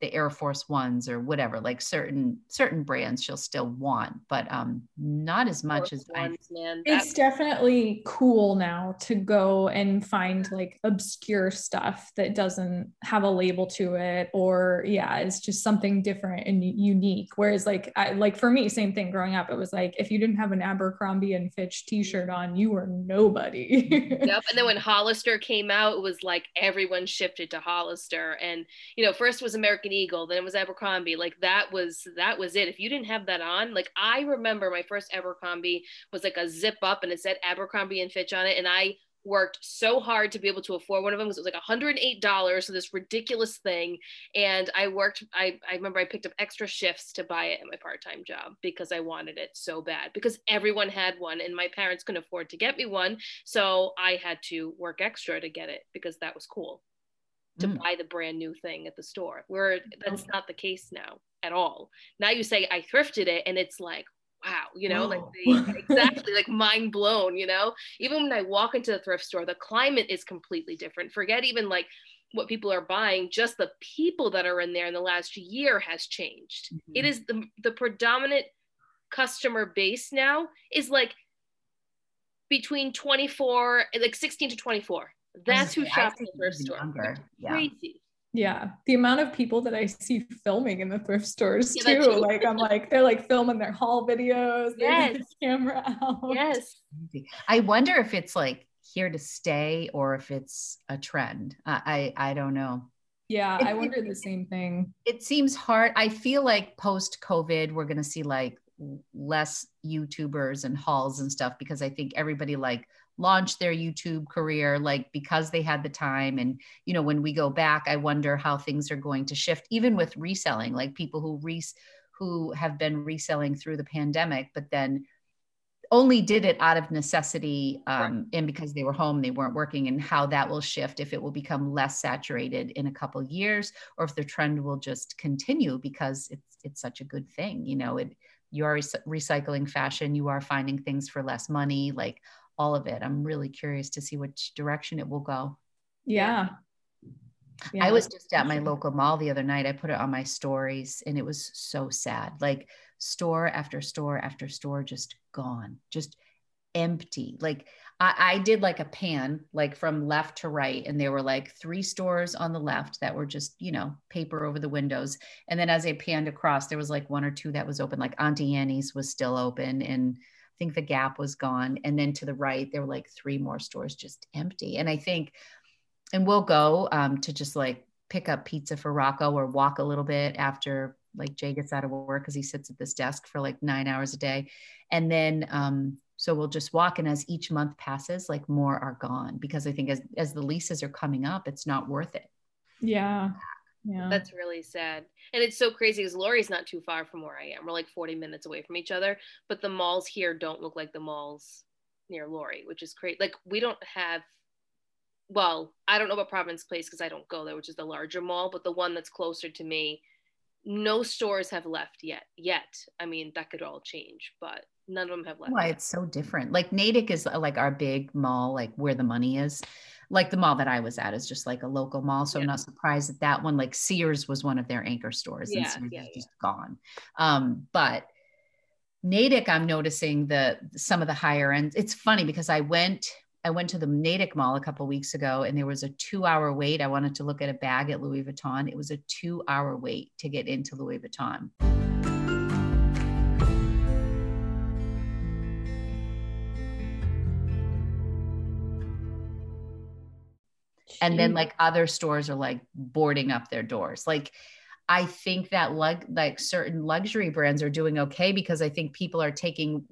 the Air Force Ones or whatever, like certain certain brands she'll still want, but um not as much as I
man.
it's definitely cool now to go and find like obscure stuff that doesn't have a label to it or yeah it's just something different and unique whereas like I, like for me same thing growing up it was like if you didn't have an abercrombie and fitch t-shirt on you were nobody
Yep. And then when Hollister came out, it was like everyone shifted to Hollister. And you know, first was American Eagle, then it was Abercrombie. Like that was that was it. If you didn't have that on, like I remember my first Abercrombie was like a zip up and it said Abercrombie and Fitch on it. And I worked so hard to be able to afford one of them because it was like $108 so this ridiculous thing and i worked I, I remember i picked up extra shifts to buy it at my part-time job because i wanted it so bad because everyone had one and my parents couldn't afford to get me one so i had to work extra to get it because that was cool to
Mm.
buy the brand new thing at the store where that's not the case now at all now you say i thrifted it and it's like wow, you know, like they, exactly like mind blown, you know. Even when I walk into the thrift store, the climate is completely different. Forget even like what people are buying, just the people that are in there in the last year has changed. Mm-hmm. It is the the predominant customer base now is like between 24 like 16 to 24 that's who shops in the thrift store yeah. crazy
yeah, the amount of people that I see filming in the thrift stores yeah, too. Like I'm like they're like filming their haul videos. Yes. The camera out.
Yes.
I wonder if it's like here to stay or if it's a trend. I I, I don't know.
Yeah, it, I wonder it, the same thing.
It seems hard. I feel like post COVID, we're gonna see like less YouTubers and hauls and stuff because I think everybody like launched their YouTube career like because they had the time and you know when we go back I wonder how things are going to shift even with reselling like people who re who have been reselling through the pandemic but then only did it out of necessity um, right. and because they were home they weren't working and how that will shift if it will become less saturated in a couple years or if the trend will just continue because it's it's such a good thing you know it you are recycling fashion you are finding things for less money like all of it. I'm really curious to see which direction it will go.
Yeah.
yeah. I was just at my local mall the other night. I put it on my stories and it was so sad. Like store after store after store just gone, just empty. Like I, I, did like a pan, like from left to right, and there were like three stores on the left that were just, you know, paper over the windows. And then as I panned across, there was like one or two that was open, like Auntie Anne's was still open and think the gap was gone. And then to the right, there were like three more stores just empty. And I think, and we'll go um, to just like pick up pizza for Rocco or walk a little bit after like Jay gets out of work because he sits at this desk for like nine hours a day. And then, um, so we'll just walk. And as each month passes, like more are gone because I think as, as the leases are coming up, it's not worth it.
Yeah.
Yeah. That's really sad. And it's so crazy because Laurie's not too far from where I am. We're like 40 minutes away from each other, but the malls here don't look like the malls near Laurie, which is great. Like we don't have well, I don't know about Providence Place because I don't go there, which is the larger mall, but the one that's closer to me, no stores have left yet. Yet. I mean, that could all change, but none of them have left.
Why it's so different. Like Natick is uh, like our big mall, like where the money is like the mall that I was at is just like a local mall. So yeah. I'm not surprised that that one, like Sears was one of their anchor stores yeah, and Sears yeah, is just gone. Um, but Natick, I'm noticing the some of the higher end. It's funny because I went I went to the Natick Mall a couple weeks ago and there was a two hour wait. I wanted to look at a bag at Louis Vuitton. It was a two hour wait to get into Louis Vuitton. And then mm-hmm. like other stores are like boarding up their doors. Like i think that like like certain luxury brands are doing okay because i think people are taking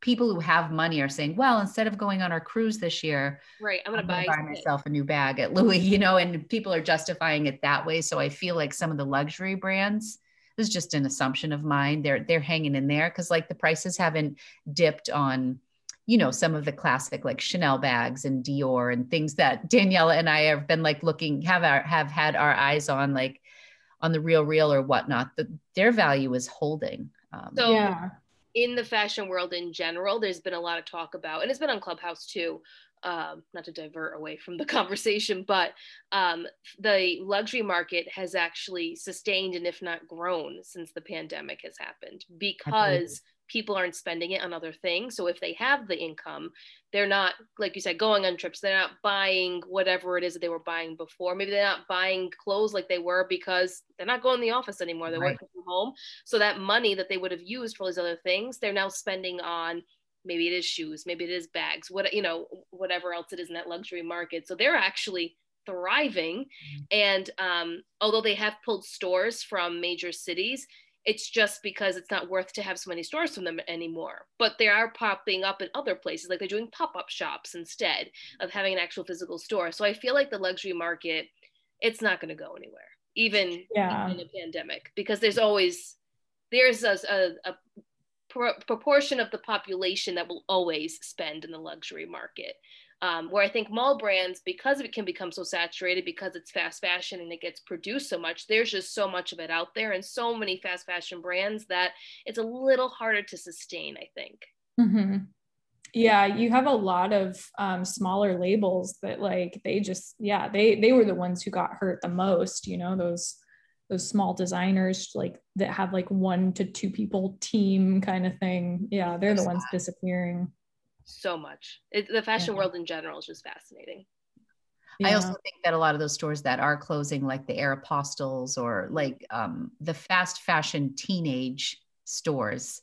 people who have money are saying well instead of going on our cruise this year
right i'm gonna, I'm gonna
buy, buy myself a new bag at louis you know and people are justifying it that way. So i feel like some of the luxury brands this is just an assumption of mine they're they're hanging in there because like the prices haven't dipped on you know, some of the classic like Chanel bags and Dior and things that Daniela and I have been like looking, have our, have had our eyes on like on the real real or whatnot, that their value is holding.
Um, so yeah. in the fashion world in general, there's been a lot of talk about, and it's been on Clubhouse too, um, not to divert away from the conversation, but um, the luxury market has actually sustained and if not grown since the pandemic has happened because people aren't spending it on other things. So if they have the income, they're not, like you said, going on trips. They're not buying whatever it is that they were buying before. Maybe they're not buying clothes like they were because they're not going to the office anymore. They're right. working from home. So that money that they would have used for all these other things, they're now spending on maybe it is shoes, maybe it is bags, what you know, whatever else it is in that luxury market. So they're actually thriving. Mm-hmm. And um, although they have pulled stores from major cities, it's just because it's not worth to have so many stores from them anymore. But they are popping up in other places, like they're doing pop up shops instead of having an actual physical store. So I feel like the luxury market, it's not going to go anywhere, even, yeah. in a pandemic, because there's always there's a, a, a pro- proportion of the population that will always spend in the luxury market. Um, where I think mall brands, because it can become so saturated, because it's fast fashion and it gets produced so much, there's just so much of it out there and so many fast fashion brands that it's a little harder to sustain, I think.
Mm-hmm. Yeah, you have a lot of um, smaller labels that like they just yeah they they were the ones who got hurt the most. You know those those small designers like that have like one to two people team kind of thing. Yeah, they're the ones disappearing
so much. It, the fashion yeah. world in general is just fascinating.
Yeah. I also think that a lot of those stores that are closing, like the Aeropostales or like um, the fast fashion teenage stores,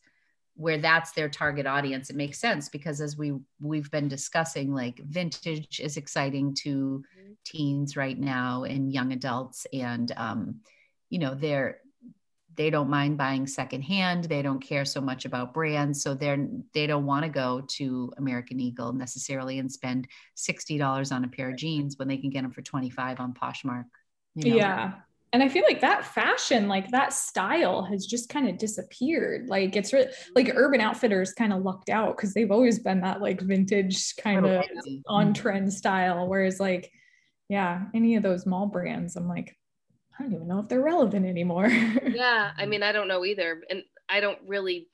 where that's their target audience, it makes sense because as we we've been discussing, like vintage is exciting to mm-hmm. teens right now and young adults, and um, you know they're they don't mind buying secondhand. They don't care so much about brands. So they're they don't want to go to American Eagle necessarily and spend $60 on a pair of jeans when they can get them for 25 on Poshmark.
You know? Yeah. And I feel like that fashion, like that style has just kind of disappeared. Like it's really like Urban Outfitters kind of lucked out because they've always been that like vintage kind of on mm-hmm. trend style. Whereas like, yeah, any of those mall brands, I'm like, I don't even know if they're relevant anymore.
yeah, I mean, I don't know either. And I don't really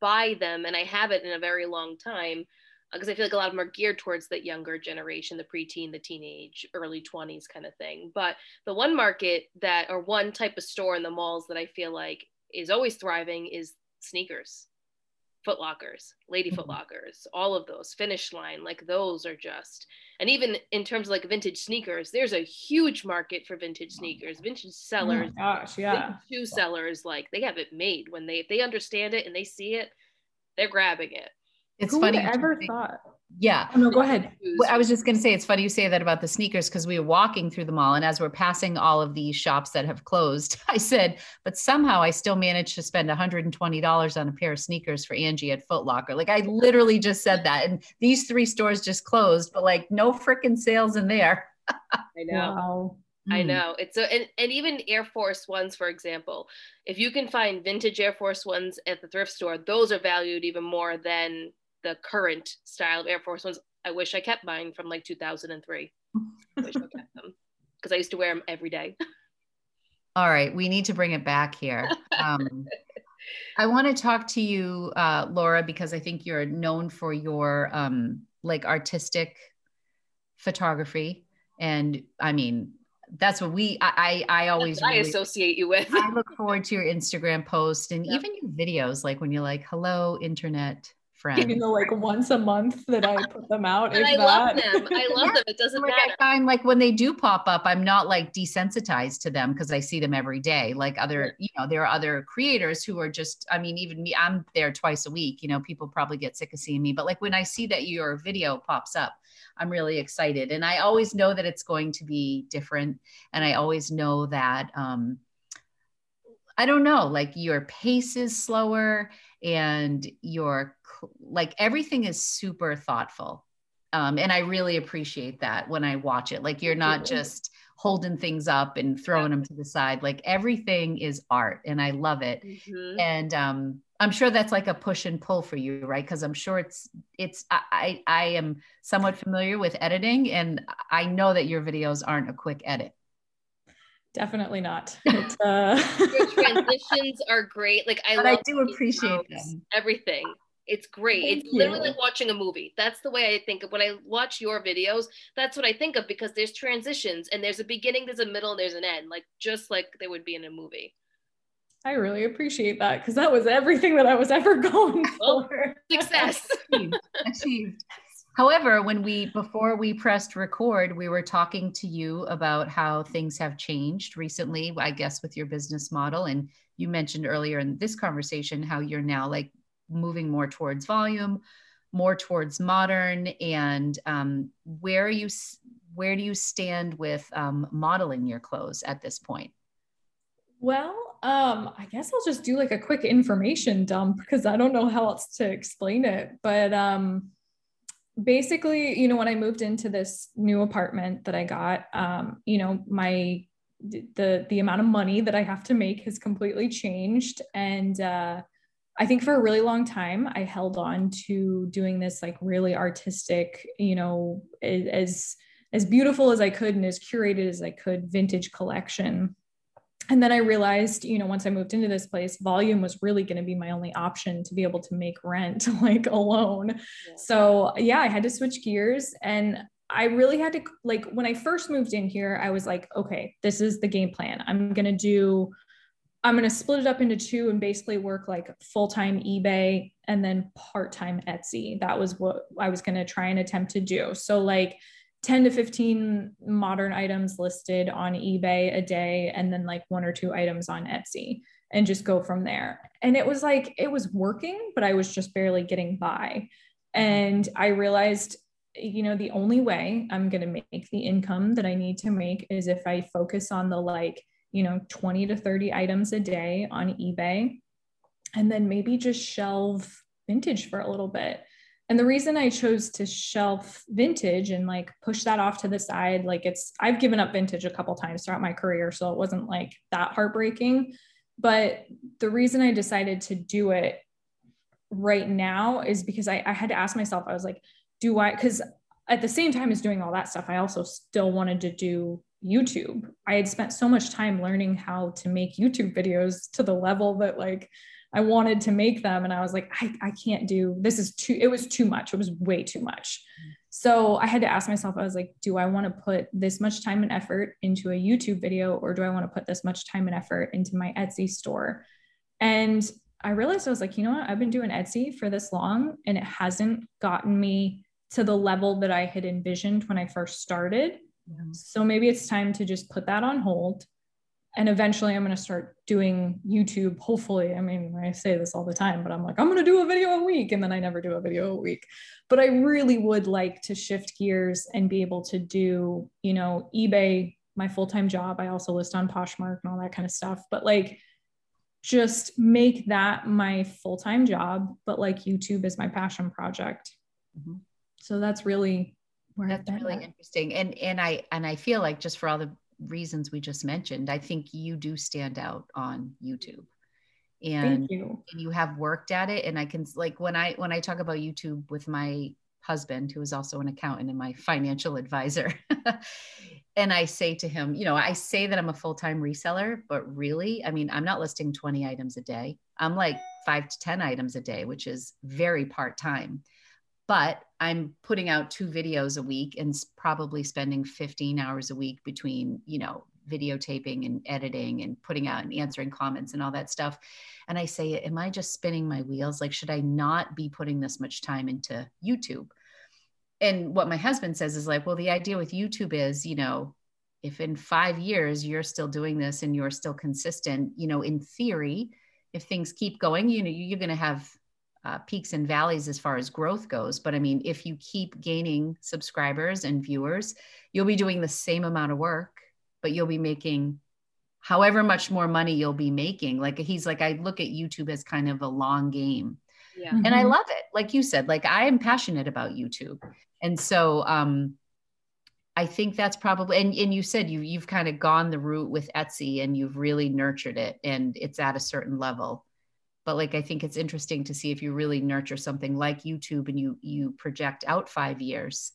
buy them, and I haven't in a very long time because uh, I feel like a lot of them are geared towards that younger generation, the preteen, the teenage, early 20s kind of thing. But the one market that, or one type of store in the malls that I feel like is always thriving is sneakers. Footlockers, Lady mm-hmm. Footlockers, all of those, Finish Line, like those are just, and even in terms of like vintage sneakers, there's a huge market for vintage sneakers, vintage sellers,
oh gosh, yeah,
shoe sellers, like they have it made when they if they understand it and they see it, they're grabbing it.
It's Who funny. ever thought?
Yeah.
Oh, no, go ahead.
I was just going to say it's funny you say that about the sneakers because we were walking through the mall and as we're passing all of these shops that have closed, I said, but somehow I still managed to spend $120 on a pair of sneakers for Angie at Foot Locker. Like I literally just said that. And these three stores just closed, but like no freaking sales in there.
I know. Wow. I hmm. know it's so, and, and even Air Force Ones, for example, if you can find vintage Air Force Ones at the thrift store, those are valued even more than the current style of Air Force Ones. I wish I kept mine from like 2003. I wish I kept them because I used to wear them every day.
All right, we need to bring it back here. Um, I want to talk to you, uh, Laura, because I think you're known for your um, like artistic photography, and I mean that's what we I I, I always
really, I associate you with.
I look forward to your Instagram post and yep. even your videos, like when you're like, "Hello, internet." Friends.
You know, like once a month that I put them out.
and I that. love them. I love them. It doesn't
like
matter.
I find like when they do pop up, I'm not like desensitized to them because I see them every day. Like other, you know, there are other creators who are just, I mean, even me, I'm there twice a week. You know, people probably get sick of seeing me, but like when I see that your video pops up, I'm really excited. And I always know that it's going to be different. And I always know that um I don't know, like your pace is slower and your like everything is super thoughtful um, and i really appreciate that when i watch it like you're not just holding things up and throwing them to the side like everything is art and i love it mm-hmm. and um, i'm sure that's like a push and pull for you right because i'm sure it's it's I, I am somewhat familiar with editing and i know that your videos aren't a quick edit
definitely not. uh...
Your transitions are great. Like I,
I do appreciate them.
Everything. It's great. Thank it's you. literally like watching a movie. That's the way I think of when I watch your videos. That's what I think of because there's transitions and there's a beginning, there's a middle, and there's an end, like just like there would be in a movie.
I really appreciate that because that was everything that I was ever going for.
success.
Achieved. Achieved. However, when we before we pressed record, we were talking to you about how things have changed recently, I guess with your business model and you mentioned earlier in this conversation how you're now like moving more towards volume, more towards modern, and um, where are you where do you stand with um, modeling your clothes at this point?
Well, um, I guess I'll just do like a quick information dump because I don't know how else to explain it. But um, basically, you know, when I moved into this new apartment that I got, um, you know, my the the amount of money that I have to make has completely changed, and uh, I think for a really long time, I held on to doing this like really artistic, you know, as as beautiful as I could and as curated as I could vintage collection. And then I realized, you know, once I moved into this place, volume was really going to be my only option to be able to make rent like alone. Yeah. So, yeah, I had to switch gears and I really had to like when I first moved in here, I was like, okay, this is the game plan. I'm going to do I'm going to split it up into two and basically work like full time eBay and then part time Etsy. That was what I was going to try and attempt to do. So, like 10 to 15 modern items listed on eBay a day, and then like one or two items on Etsy, and just go from there. And it was like, it was working, but I was just barely getting by. And I realized, you know, the only way I'm going to make the income that I need to make is if I focus on the like, you know 20 to 30 items a day on ebay. And then maybe just shelve vintage for a little bit. And the reason i chose to shelf vintage and like push that off to the side like it's i've given up vintage a couple times throughout my career so it wasn't like that heartbreaking. But the reason i decided to do it right now is because i, I had to ask myself i was like do i because at the same time as doing all that stuff i also still wanted to do YouTube. I had spent so much time learning how to make YouTube videos to the level that like I wanted to make them. And I was like, I, I can't do this is too, it was too much. It was way too much. So I had to ask myself, I was like, do I want to put this much time and effort into a YouTube video or do I want to put this much time and effort into my Etsy store? And I realized I was like, you know what? I've been doing Etsy for this long and it hasn't gotten me to the level that I had envisioned when I first started. So maybe it's time to just put that on hold. And eventually I'm going to start doing YouTube. Hopefully, I mean, I say this all the time, but I'm like, I'm going to do a video a week. And then I never do a video a week. But I really would like to shift gears and be able to do, you know, eBay, my full time job. I also list on Poshmark and all that kind of stuff. But like, just make that my full time job, but like YouTube is my passion project. Mm-hmm. So that's really
that's really at. interesting and and i and i feel like just for all the reasons we just mentioned i think you do stand out on youtube and you. and you have worked at it and i can like when i when i talk about youtube with my husband who is also an accountant and my financial advisor and i say to him you know i say that i'm a full-time reseller but really i mean i'm not listing 20 items a day i'm like 5 to 10 items a day which is very part-time but I'm putting out two videos a week and probably spending 15 hours a week between, you know, videotaping and editing and putting out and answering comments and all that stuff. And I say, Am I just spinning my wheels? Like, should I not be putting this much time into YouTube? And what my husband says is like, Well, the idea with YouTube is, you know, if in five years you're still doing this and you're still consistent, you know, in theory, if things keep going, you know, you're going to have uh, peaks and valleys as far as growth goes. But I mean, if you keep gaining subscribers and viewers, you'll be doing the same amount of work, but you'll be making however much more money you'll be making. Like he's like, I look at YouTube as kind of a long game. Yeah. And I mm-hmm. love it. Like you said, like I am passionate about YouTube. And so um I think that's probably and, and you said you you've kind of gone the route with Etsy and you've really nurtured it and it's at a certain level but like i think it's interesting to see if you really nurture something like youtube and you you project out five years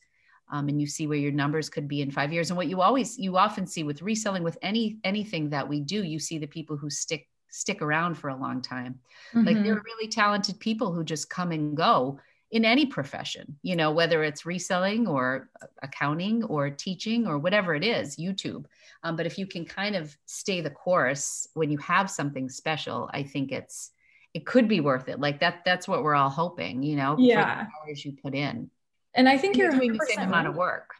um, and you see where your numbers could be in five years. And what you always you often see with reselling with any anything that we do you see the people who stick stick around for a long time. Mm-hmm. like they're really talented people who just come and go in any profession you know whether it's reselling or accounting or teaching or whatever it is youtube. Um, but if you can kind of stay the course when you have something special i think it's it could be worth it. Like that, that's what we're all hoping, you know,
yeah.
hours you put in.
And I think you're
doing the same amount of work.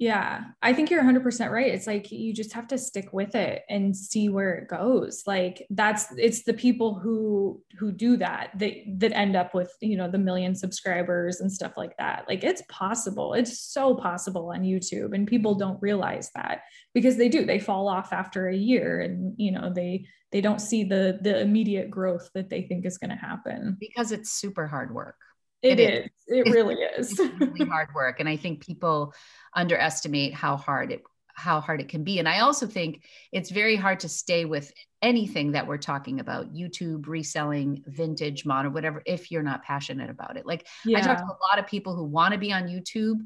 Yeah, I think you're 100% right. It's like you just have to stick with it and see where it goes. Like that's it's the people who who do that that that end up with, you know, the million subscribers and stuff like that. Like it's possible. It's so possible on YouTube and people don't realize that because they do. They fall off after a year and, you know, they they don't see the the immediate growth that they think is going to happen
because it's super hard work
it, it is. is. It really is.
really hard work. And I think people underestimate how hard it how hard it can be and i also think it's very hard to stay with anything that we're talking about youtube reselling vintage modern whatever if you're not passionate about it like yeah. i talk to a lot of people who want to be on youtube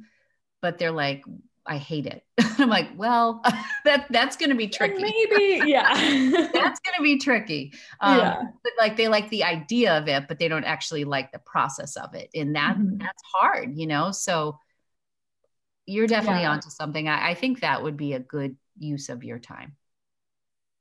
but they're like I hate it. I'm like, well, that that's going to be tricky.
Maybe, yeah,
that's going to be tricky. Um, yeah. But like they like the idea of it, but they don't actually like the process of it, and that mm-hmm. that's hard, you know. So you're definitely yeah. onto something. I, I think that would be a good use of your time.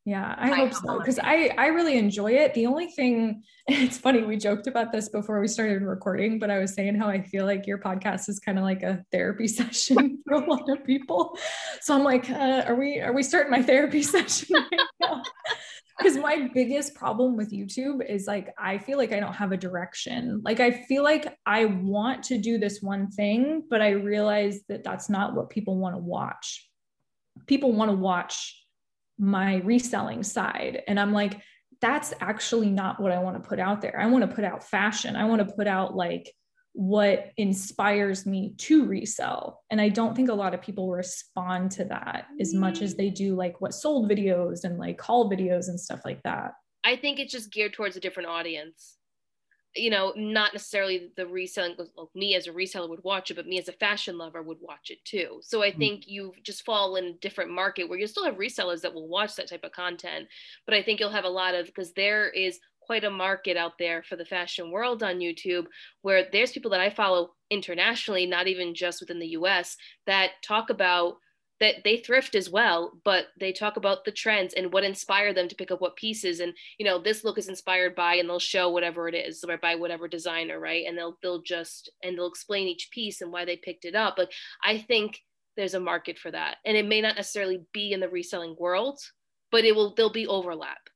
Yeah, I, hope so because I I really enjoy it. The only thing it's funny we joked about this before we started recording, but I was saying how I feel like your podcast is kind of like a therapy session for a lot of people. So I'm like, uh, are we are we starting my therapy session right now? Because my biggest problem with YouTube is like I feel like I don't have a direction. Like I feel like I want to do this one thing, but I realize that that's not what people want to watch. People want to watch my reselling side. And I'm like, that's actually not what I want to put out there. I want to put out fashion. I want to put out like what inspires me to resell. And I don't think a lot of people respond to that as much as they do like what sold videos and like haul videos and stuff like that.
I think it's just geared towards a different audience you know, not necessarily the reselling, well, me as a reseller would watch it, but me as a fashion lover would watch it too. So I mm. think you just fall in a different market where you still have resellers that will watch that type of content. But I think you'll have a lot of, because there is quite a market out there for the fashion world on YouTube where there's people that I follow internationally, not even just within the US, that talk about that they thrift as well, but they talk about the trends and what inspired them to pick up what pieces. And you know, this look is inspired by, and they'll show whatever it is, right, by whatever designer, right? And they'll they'll just and they'll explain each piece and why they picked it up. Like I think there's a market for that, and it may not necessarily be in the reselling world, but it will there'll be overlap,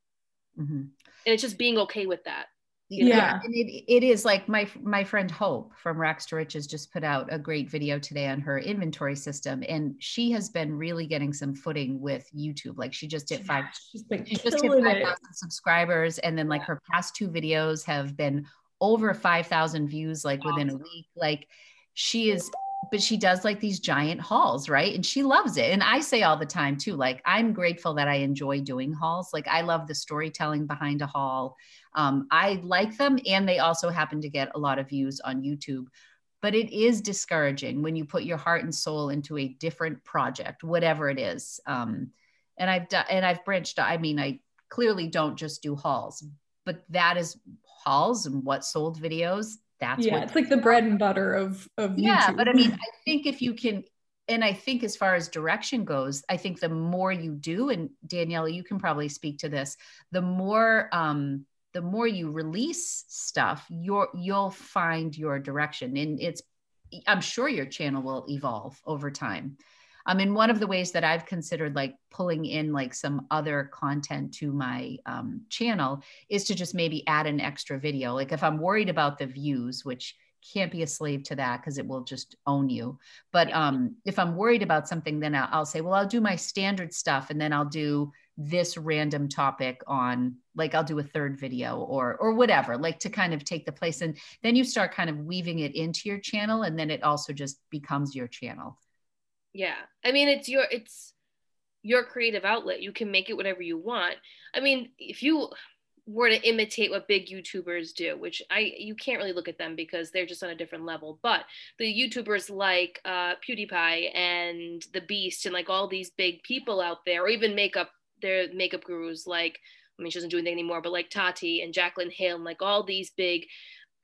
mm-hmm. and it's just being okay with that.
You know? yeah. and it, it is like my my friend hope from Racks to riches just put out a great video today on her inventory system and she has been really getting some footing with youtube. Like she just hit five she's been she just hit 5000 subscribers and then like her past two videos have been over 5000 views like within a week. Like she is but she does like these giant hauls, right? And she loves it. And I say all the time too, like I'm grateful that I enjoy doing hauls. Like I love the storytelling behind a haul. Um, I like them, and they also happen to get a lot of views on YouTube. But it is discouraging when you put your heart and soul into a different project, whatever it is. Um, and I've done, and I've branched. I mean, I clearly don't just do hauls, but that is hauls and what sold videos that's
yeah it's like the bread and butter of of
yeah YouTube. but i mean i think if you can and i think as far as direction goes i think the more you do and danielle you can probably speak to this the more um the more you release stuff you're you'll find your direction. And it's i'm sure your channel will evolve over time I mean, one of the ways that I've considered like pulling in like some other content to my um, channel is to just maybe add an extra video. Like if I'm worried about the views, which can't be a slave to that because it will just own you. But um, if I'm worried about something, then I'll, I'll say, well, I'll do my standard stuff and then I'll do this random topic on like I'll do a third video or or whatever like to kind of take the place and then you start kind of weaving it into your channel and then it also just becomes your channel
yeah. I mean it's your it's your creative outlet. You can make it whatever you want. I mean if you were to imitate what big youtubers do which i you can't really look at them because they're just on a different level but the youtubers like uh, pewdiepie and the beast and like all these big people out there or even makeup their makeup gurus like i mean she doesn't do anything anymore but like tati and jaclyn hill and like all these big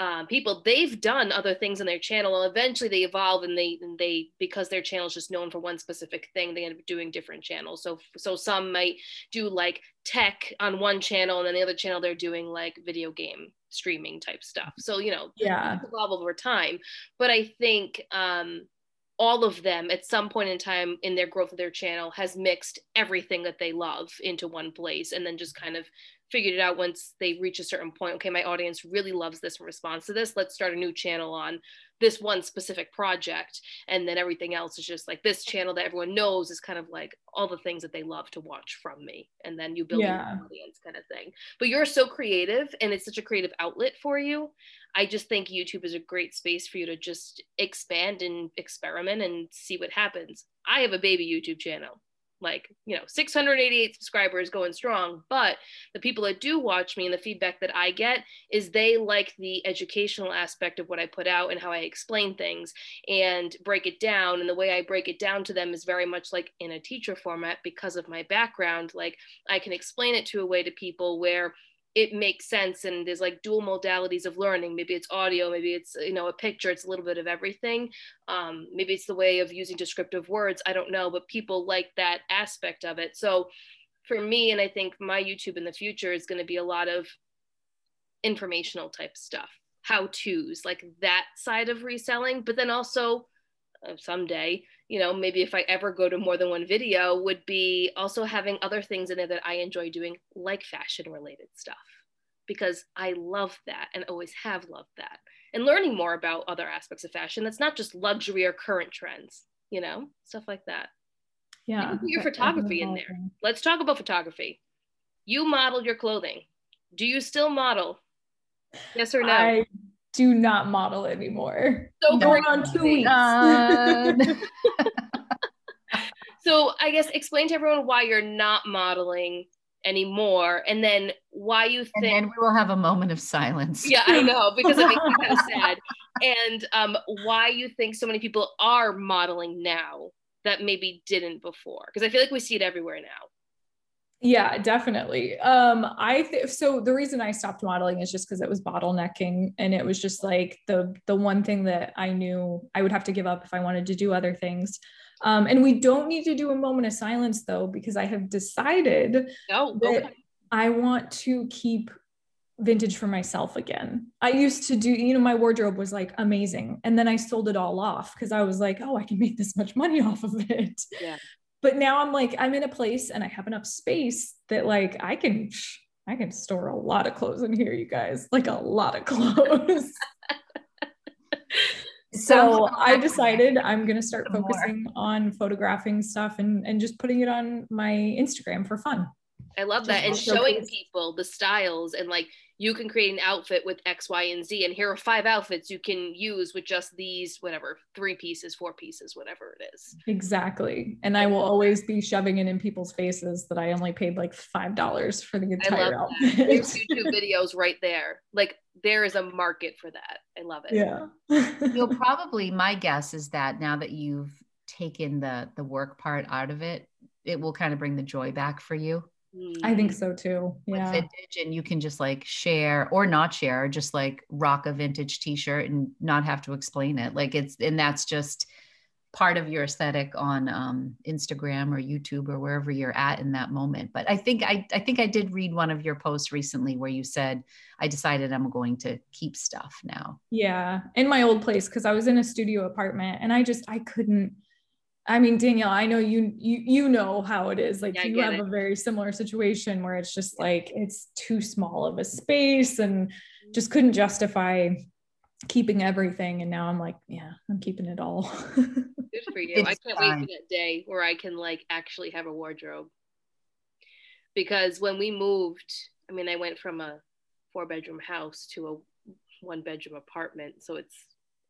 um, people they've done other things on their channel and eventually they evolve and they and they because their channel is just known for one specific thing they end up doing different channels. So so some might do like tech on one channel and then the other channel they're doing like video game streaming type stuff. So you know
yeah.
evolve over time. But i think um all of them at some point in time in their growth of their channel has mixed everything that they love into one place and then just kind of figured it out once they reach a certain point okay my audience really loves this in response to this let's start a new channel on this one specific project. And then everything else is just like this channel that everyone knows is kind of like all the things that they love to watch from me. And then you build yeah. an audience kind of thing. But you're so creative and it's such a creative outlet for you. I just think youtube is a great space for you to just expand and experiment and see what happens. I have a baby youtube channel like you know 688 subscribers going strong but the people that do watch me and the feedback that i get is they like the educational aspect of what i put out and how i explain things and break it down. And the way i break it down to them is very much like in a teacher format because of my background. Like i can explain it to a way to people where it makes sense and there's like dual modalities of learning. Maybe it's audio maybe it's you know a picture it's a little bit of everything. Um, maybe it's the way of using descriptive words i don't know but people like that aspect of it. So for me and i think my youtube in the future is going to be a lot of informational type stuff how to's like that side of reselling but then also someday you know maybe if i ever go to more than one video would be also having other things in there that i enjoy doing like fashion related stuff because i love that and always have loved that. And learning more about other aspects of fashion that's not just luxury or current trends you know stuff like that.
Yeah
put your photography in there. let's talk about photography. You model your clothing. Do you still model? Yes or no?
I do not model anymore.
So
going on two weeks.
so I guess explain to everyone why you're not modeling anymore and then why you think
and we will have a moment of silence.
Yeah i know because it makes me kind of sad. And um, why you think so many people are modeling now that maybe didn't before. Because i feel like we see it everywhere now
yeah, definitely. Um, I think so. The reason I stopped modeling is just because it was bottlenecking, and it was just like the the one thing that I knew I would have to give up if I wanted to do other things. Um, and we don't need to do a moment of silence though, because I have decided
oh,
that I want to keep vintage for myself again. I used to do, you know, my wardrobe was like amazing. And then I sold it all off because I was like, oh, I can make this much money off of it.
Yeah
but now I'm like, I'm in a place and I have enough space that like I can I can store a lot of clothes in here, you guys, like a lot of clothes. so I decided I'm gonna start focusing on photographing stuff and, and just putting it on my Instagram for fun.
I love that. And showing people the styles and like you can create an outfit with X, Y, and Z. And here are five outfits you can use with just these, whatever, three pieces, four pieces, whatever it is.
Exactly. And I will always be shoving it in people's faces that I only paid like $5 for the entire outfit.
There's YouTube videos right there. Like there is a market for that. I love it.
Yeah.
You'll probably, my guess is that now that you've taken the the work part out of it, it will kind of bring the joy back for you
I think so too.
Yeah. With vintage and you can just like share or not share, just like rock a vintage t-shirt and not have to explain it. Like it's and that's just part of your aesthetic on um, Instagram or YouTube or wherever you're at in that moment. But I think I I think I did read one of your posts recently where you said I decided I'm going to keep stuff now.
Yeah, in my old place because I was in a studio apartment and I just I couldn't I mean, Danielle, I know you you you know how it is. Like yeah, you have it. a very similar situation where it's just like it's too small of a space and just couldn't justify keeping everything. And now I'm like, yeah, I'm keeping it all.
Good for you. It's I can't fine. wait for that day where I can like actually have a wardrobe. Because when we moved, I mean, I went from a four bedroom house to a one bedroom apartment. So it's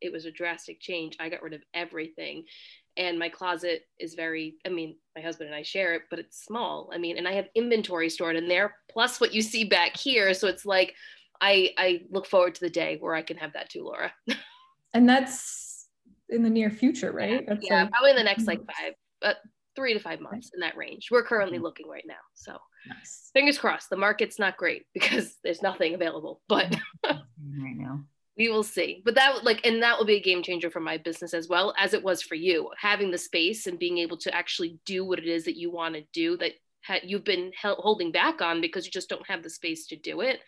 it was a drastic change. I got rid of everything. And my closet is very i mean my husband and i share it but it's small. I mean and i have inventory stored in there plus what you see back here. So it's like i i look forward to the day where i can have that too laura.
And that's in the near future right?
That's yeah like, probably in the next like five but three to five months in that range. We're currently mm-hmm. looking right now so. Nice. fingers crossed. The market's not great because there's nothing available but
right now
we will see. But that like and that will be a game changer for my business as well as it was for you. Having the space and being able to actually do what it is that you want to do that ha- you've been held, holding back on because you just don't have the space to do it.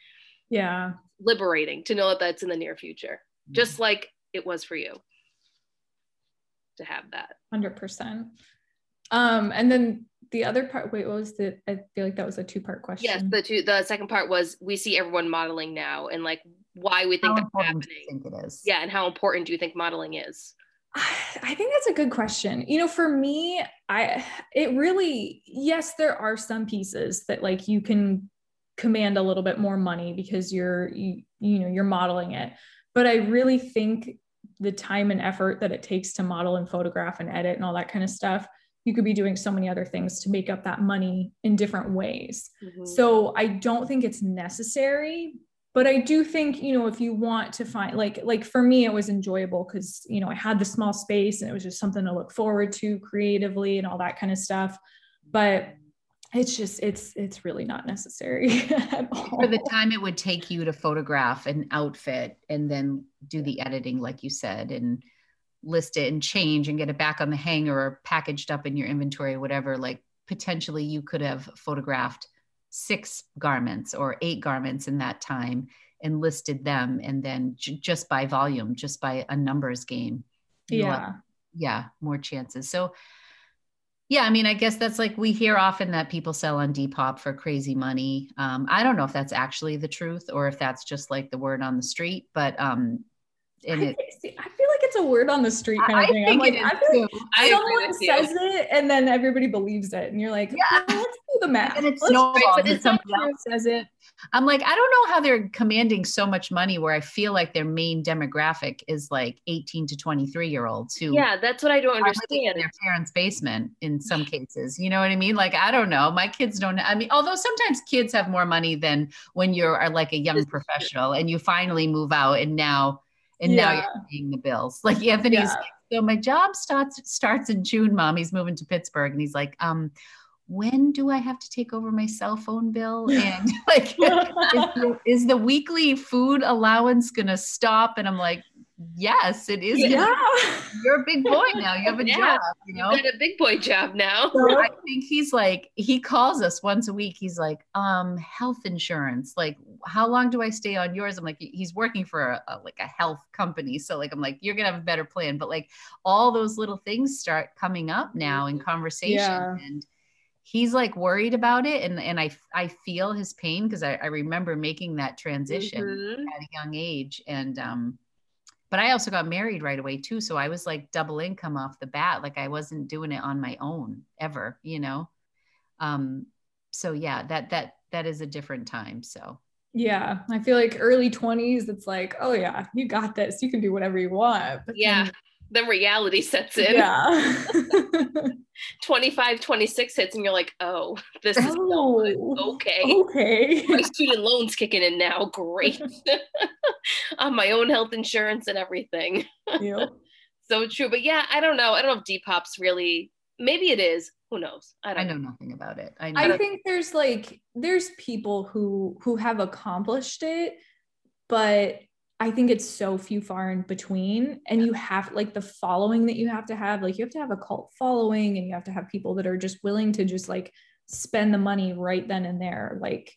Yeah.
Liberating to know that that's in the near future. Mm-hmm. just like it was for you. To have that.
100% um and then the other part wait what was the i feel like that was a two part question.
yes the two the second part was we see everyone modeling now and like why we think how that's happening think it is yeah and how important do you think modeling is
I think that's a good question. You know, for me, I it really yes, there are some pieces that like you can command a little bit more money because you're you, you know, you're modeling it. But I really think the time and effort that it takes to model and photograph and edit and all that kind of stuff you could be doing so many other things to make up that money in different ways.
Mm-hmm.
So I don't think it's necessary, but I do think, you know, if you want to find like like for me it was enjoyable cuz you know, I had the small space and it was just something to look forward to creatively and all that kind of stuff. But it's just it's it's really not necessary
for the time it would take you to photograph an outfit and then do the editing like you said and list it and change and get it back on the hanger or packaged up in your inventory or whatever like potentially you could have photographed six garments or eight garments in that time and listed them and then j- just by volume just by a numbers game
yeah
yeah more chances so yeah, I mean, I guess that's like we hear often that people sell on Depop for crazy money. Um, I don't know if that's actually the truth or if that's just like the word on the street, but um,
and I, it, see, I feel like it's a word on the street kind of I thing. I'm like, I feel like I someone says it and then everybody believes it, and you're like, yeah, let's do the math. And it's no but
somebody else says it. I'm like, I don't know how they're commanding so much money where I feel like their main demographic is like 18 to 23 year olds who
Yeah, that's what I don't understand.
In their parents' basement in some cases. You know what I mean? Like, I don't know. My kids don't I mean, although sometimes kids have more money than when you're like a young professional and you finally move out and now and yeah. now you're paying the bills. Like Anthony's yeah. so my job starts starts in June, mom. He's moving to Pittsburgh and he's like, um, when do I have to take over my cell phone bill? And like, is, the, is, the, weekly food allowance going to stop? And I'm like, yes, it is.
Yeah.
You're a big boy now. You have a yeah. job, you know,
you got a big boy job now.
So I think he's like, he calls us once a week. He's like, um, health insurance. Like, how long do I stay on yours? I'm like, he's working for a, a like a health company. So like, I'm like, you're going to have a better plan. But like all those little things start coming up now in conversation. Yeah. And, he's like worried about it and and i i feel his pain because I, I remember making that transition mm-hmm. at a young age and um but i also got married right away too so i was like double income off the bat like i wasn't doing it on my own ever you know? Um so yeah that that that is a different time so.
Yeah i feel like early 20s it's like oh yeah you got this you can do whatever you want
but yeah then, reality sets in
yeah
25, 26 hits, and you're like, oh, this is oh, okay.
Okay.
my student loans kicking in now. Great. On my own health insurance and everything.
Yep.
so true. But yeah, I don't know. I don't know if Depop's really maybe it is. Who knows?
I don't I know, know. nothing about it.
I, I think there's like there's people who who have accomplished it, but I think it's so few far in between. And you have like the following that you have to have, like you have to have a cult following and you have to have people that are just willing to just like spend the money right then and there. Like,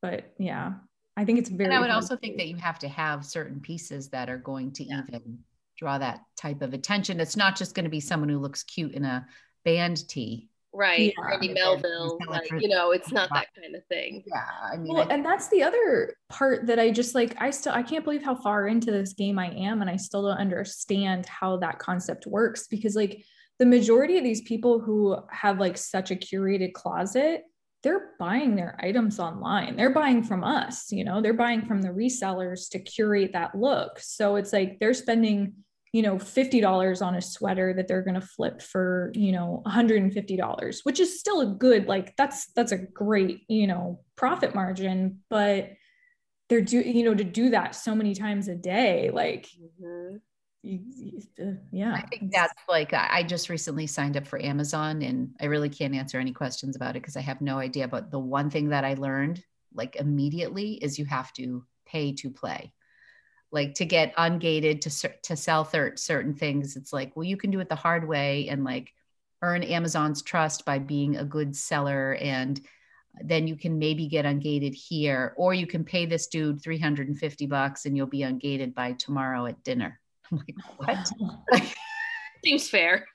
but yeah, I think it's very.
And I would also think that you have to have certain pieces that are going to yeah. even draw that type of attention. It's not just going to be someone who looks cute in a band tee
right yeah. Brandy Melville like you know it's not that kind of thing.
Yeah I mean
well,
I
and that's the other part that I just like I still I can't believe how far into this game I am and I still don't understand how that concept works because like the majority of these people who have like such a curated closet they're buying their items online. They're buying from us you know? They're buying from the resellers to curate that look. So it's like they're spending you know $50 on a sweater that they're going to flip for you know $150 which is still a good like that's that's a great you know profit margin but they're do you know to do that so many times a day like mm-hmm. you, you, uh, yeah
i think that's like i just recently signed up for amazon and i really can't answer any questions about it because i have no idea but the one thing that i learned like immediately is you have to pay to play like to get ungated to to sell thir- certain things it's like well you can do it the hard way and like earn amazon's trust by being a good seller and then you can maybe get ungated here or you can pay this dude 350 bucks and you'll be ungated by tomorrow at dinner. I'm like what?
Seems fair.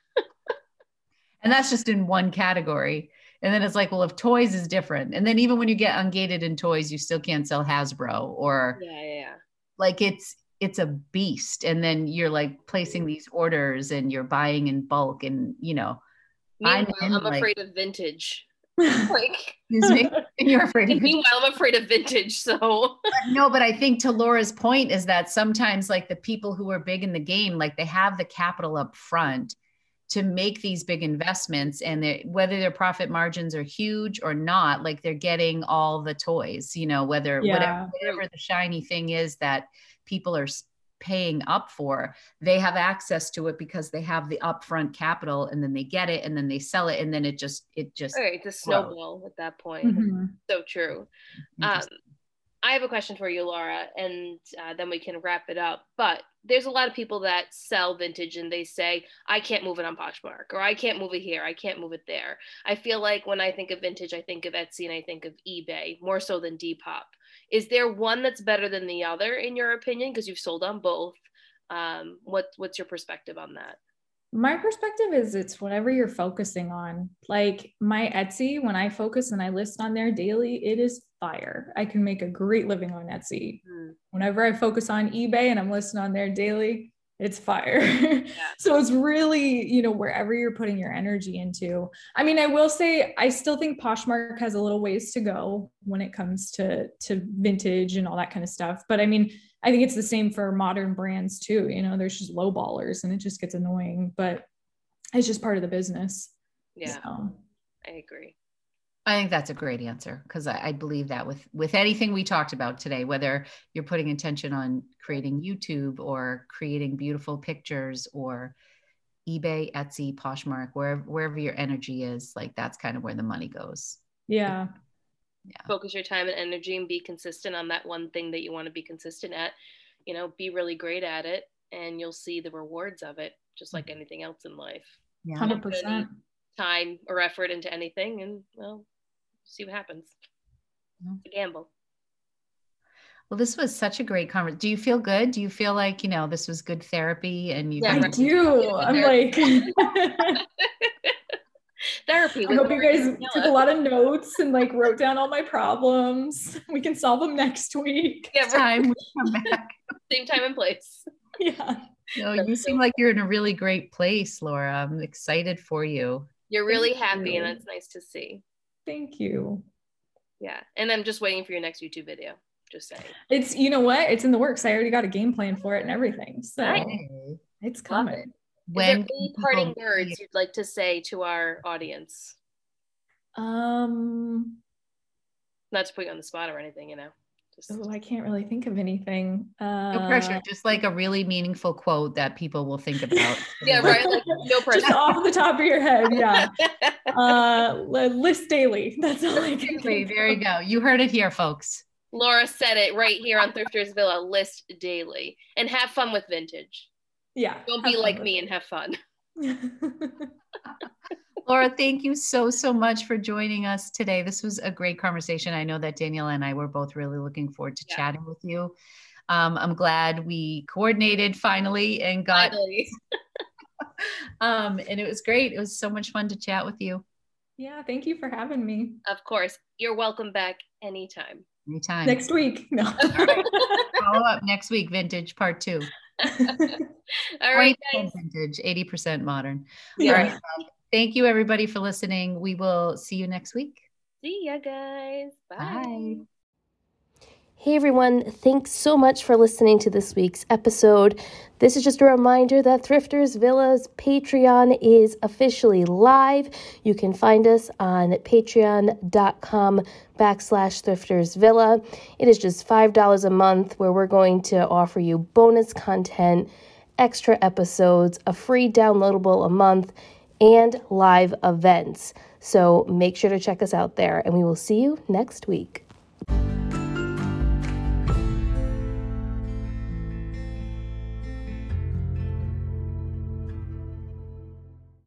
And that's just in one category. And then it's like well if toys is different. And then even when you get ungated in toys you still can't sell hasbro or
yeah yeah
like it's it's a beast. And then you're like placing these orders and you're buying in bulk and you know
meanwhile, i'm, I'm like, afraid of vintage. Like
excuse me? And you're afraid
of meanwhile i'm afraid of vintage so.
But no but i think to laura's point is that sometimes like the people who are big in the game like they have the capital up front to make these big investments and they, whether their profit margins are huge or not like they're getting all the toys you know whether
Yeah.
whatever, whatever the shiny thing is that people are paying up for they have access to it because they have the upfront capital and then they get it and then they sell it and then it just it just
All right, it's a snowball at that point.
Mhm.
So true. Um, I have a question for you, Laura, and uh, then we can wrap it up. But there's a lot of people that sell vintage and they say, I can't move it on Poshmark or I can't move it here, I can't move it there. I feel like when I think of vintage, I think of Etsy and I think of eBay more so than Depop. Is there one that's better than the other, in your opinion? Because you've sold on both. Um, what, what's your perspective on that?
My perspective is it's whatever you're focusing on. Like my Etsy, when I focus and I list on there daily, it is fire. I can make a great living on Etsy.
Hmm.
Whenever I focus on eBay and I'm listing on there daily, it's fire. so it's really, you know, wherever you're putting your energy into. I mean, I will say I still think Poshmark has a little ways to go when it comes to to vintage and all that kind of stuff. But I mean, I think it's the same for modern brands too. You know, there's just low ballers and it just gets annoying, but it's just part of the business.
Yeah,
So,
I agree.
I think that's a great answer because I, I believe that with with anything we talked about today, whether you're putting attention on creating YouTube or creating beautiful pictures or eBay, Etsy, Poshmark, wherever wherever your energy is, like that's kind of where the money goes.
yeah.
Focus your time and energy and be consistent on that one thing that you want to be consistent at you know be really great at it and you'll see the rewards of it just like mm-hmm. anything else in life
Yeah.
100%.
time or effort into anything and well see what happens
Yeah.
it's a gamble
Well, this was such a great conversation. Do you feel good? Do you feel like you know this was good therapy and you?
Yeah,
I
right.
do. I'm like,
therapy
I hope you guys
Daniela.
took a lot of notes and like wrote down all my problems. We can solve them next week.
yeah,
time we come back.
same time and place
Yeah.
No,
That's
you
so
seem like you're in a really great place, Laura. I'm excited for you.
you're really
Thank
happy and
you.
that's nice to see
Thank you.
yeah and i'm just waiting for your next youtube video just saying
It's you know what? It's in the works. I already got a game plan for it and everything. So
Nice.
it's
Love
coming.
It.
When
Is there any parting words
see-
you'd like to say to our audience?
Um
Not to put you on the spot or anything, you know. Just
oh, I can't really think of anything. Uh
No pressure, just like a really meaningful quote that people will think about.
yeah, right. Like no
just off the top of your head. Yeah. Uh list daily. That's all I can
Exactly,
think
there you go. You heard it here, folks.
Laura said it right here on Thrifters Villa. List daily and have fun with vintage.
Yeah.
Don't be like me and have fun.
Laura, thank you so, so much for joining us today. This was a great conversation. I know that Daniela and I were both really looking forward to
Yeah.
chatting with you. Um, I'm glad we coordinated finally and got,
Finally.
um, and it was great. It was so much fun to chat with you
yeah, thank you for having me.
Of course. You're welcome back anytime.
anytime.
Next week. No.
Follow up next week, vintage part two.
All right, guys.
vintage, 80% modern.
Yeah.
All right. Um, thank you, everybody, for listening. We will see you next week.
See ya, guys. Bye.
Bye.
Hey everyone, thanks so much for listening to this week's episode. This is just a reminder that Thrifters Villa's Patreon is officially live. You can find us on patreon.com backslash Thrifters Villa. It is just $5 a month where we're going to offer you bonus content, extra episodes, a free downloadable a month, and live events. So make sure to check us out there, and we will see you next week.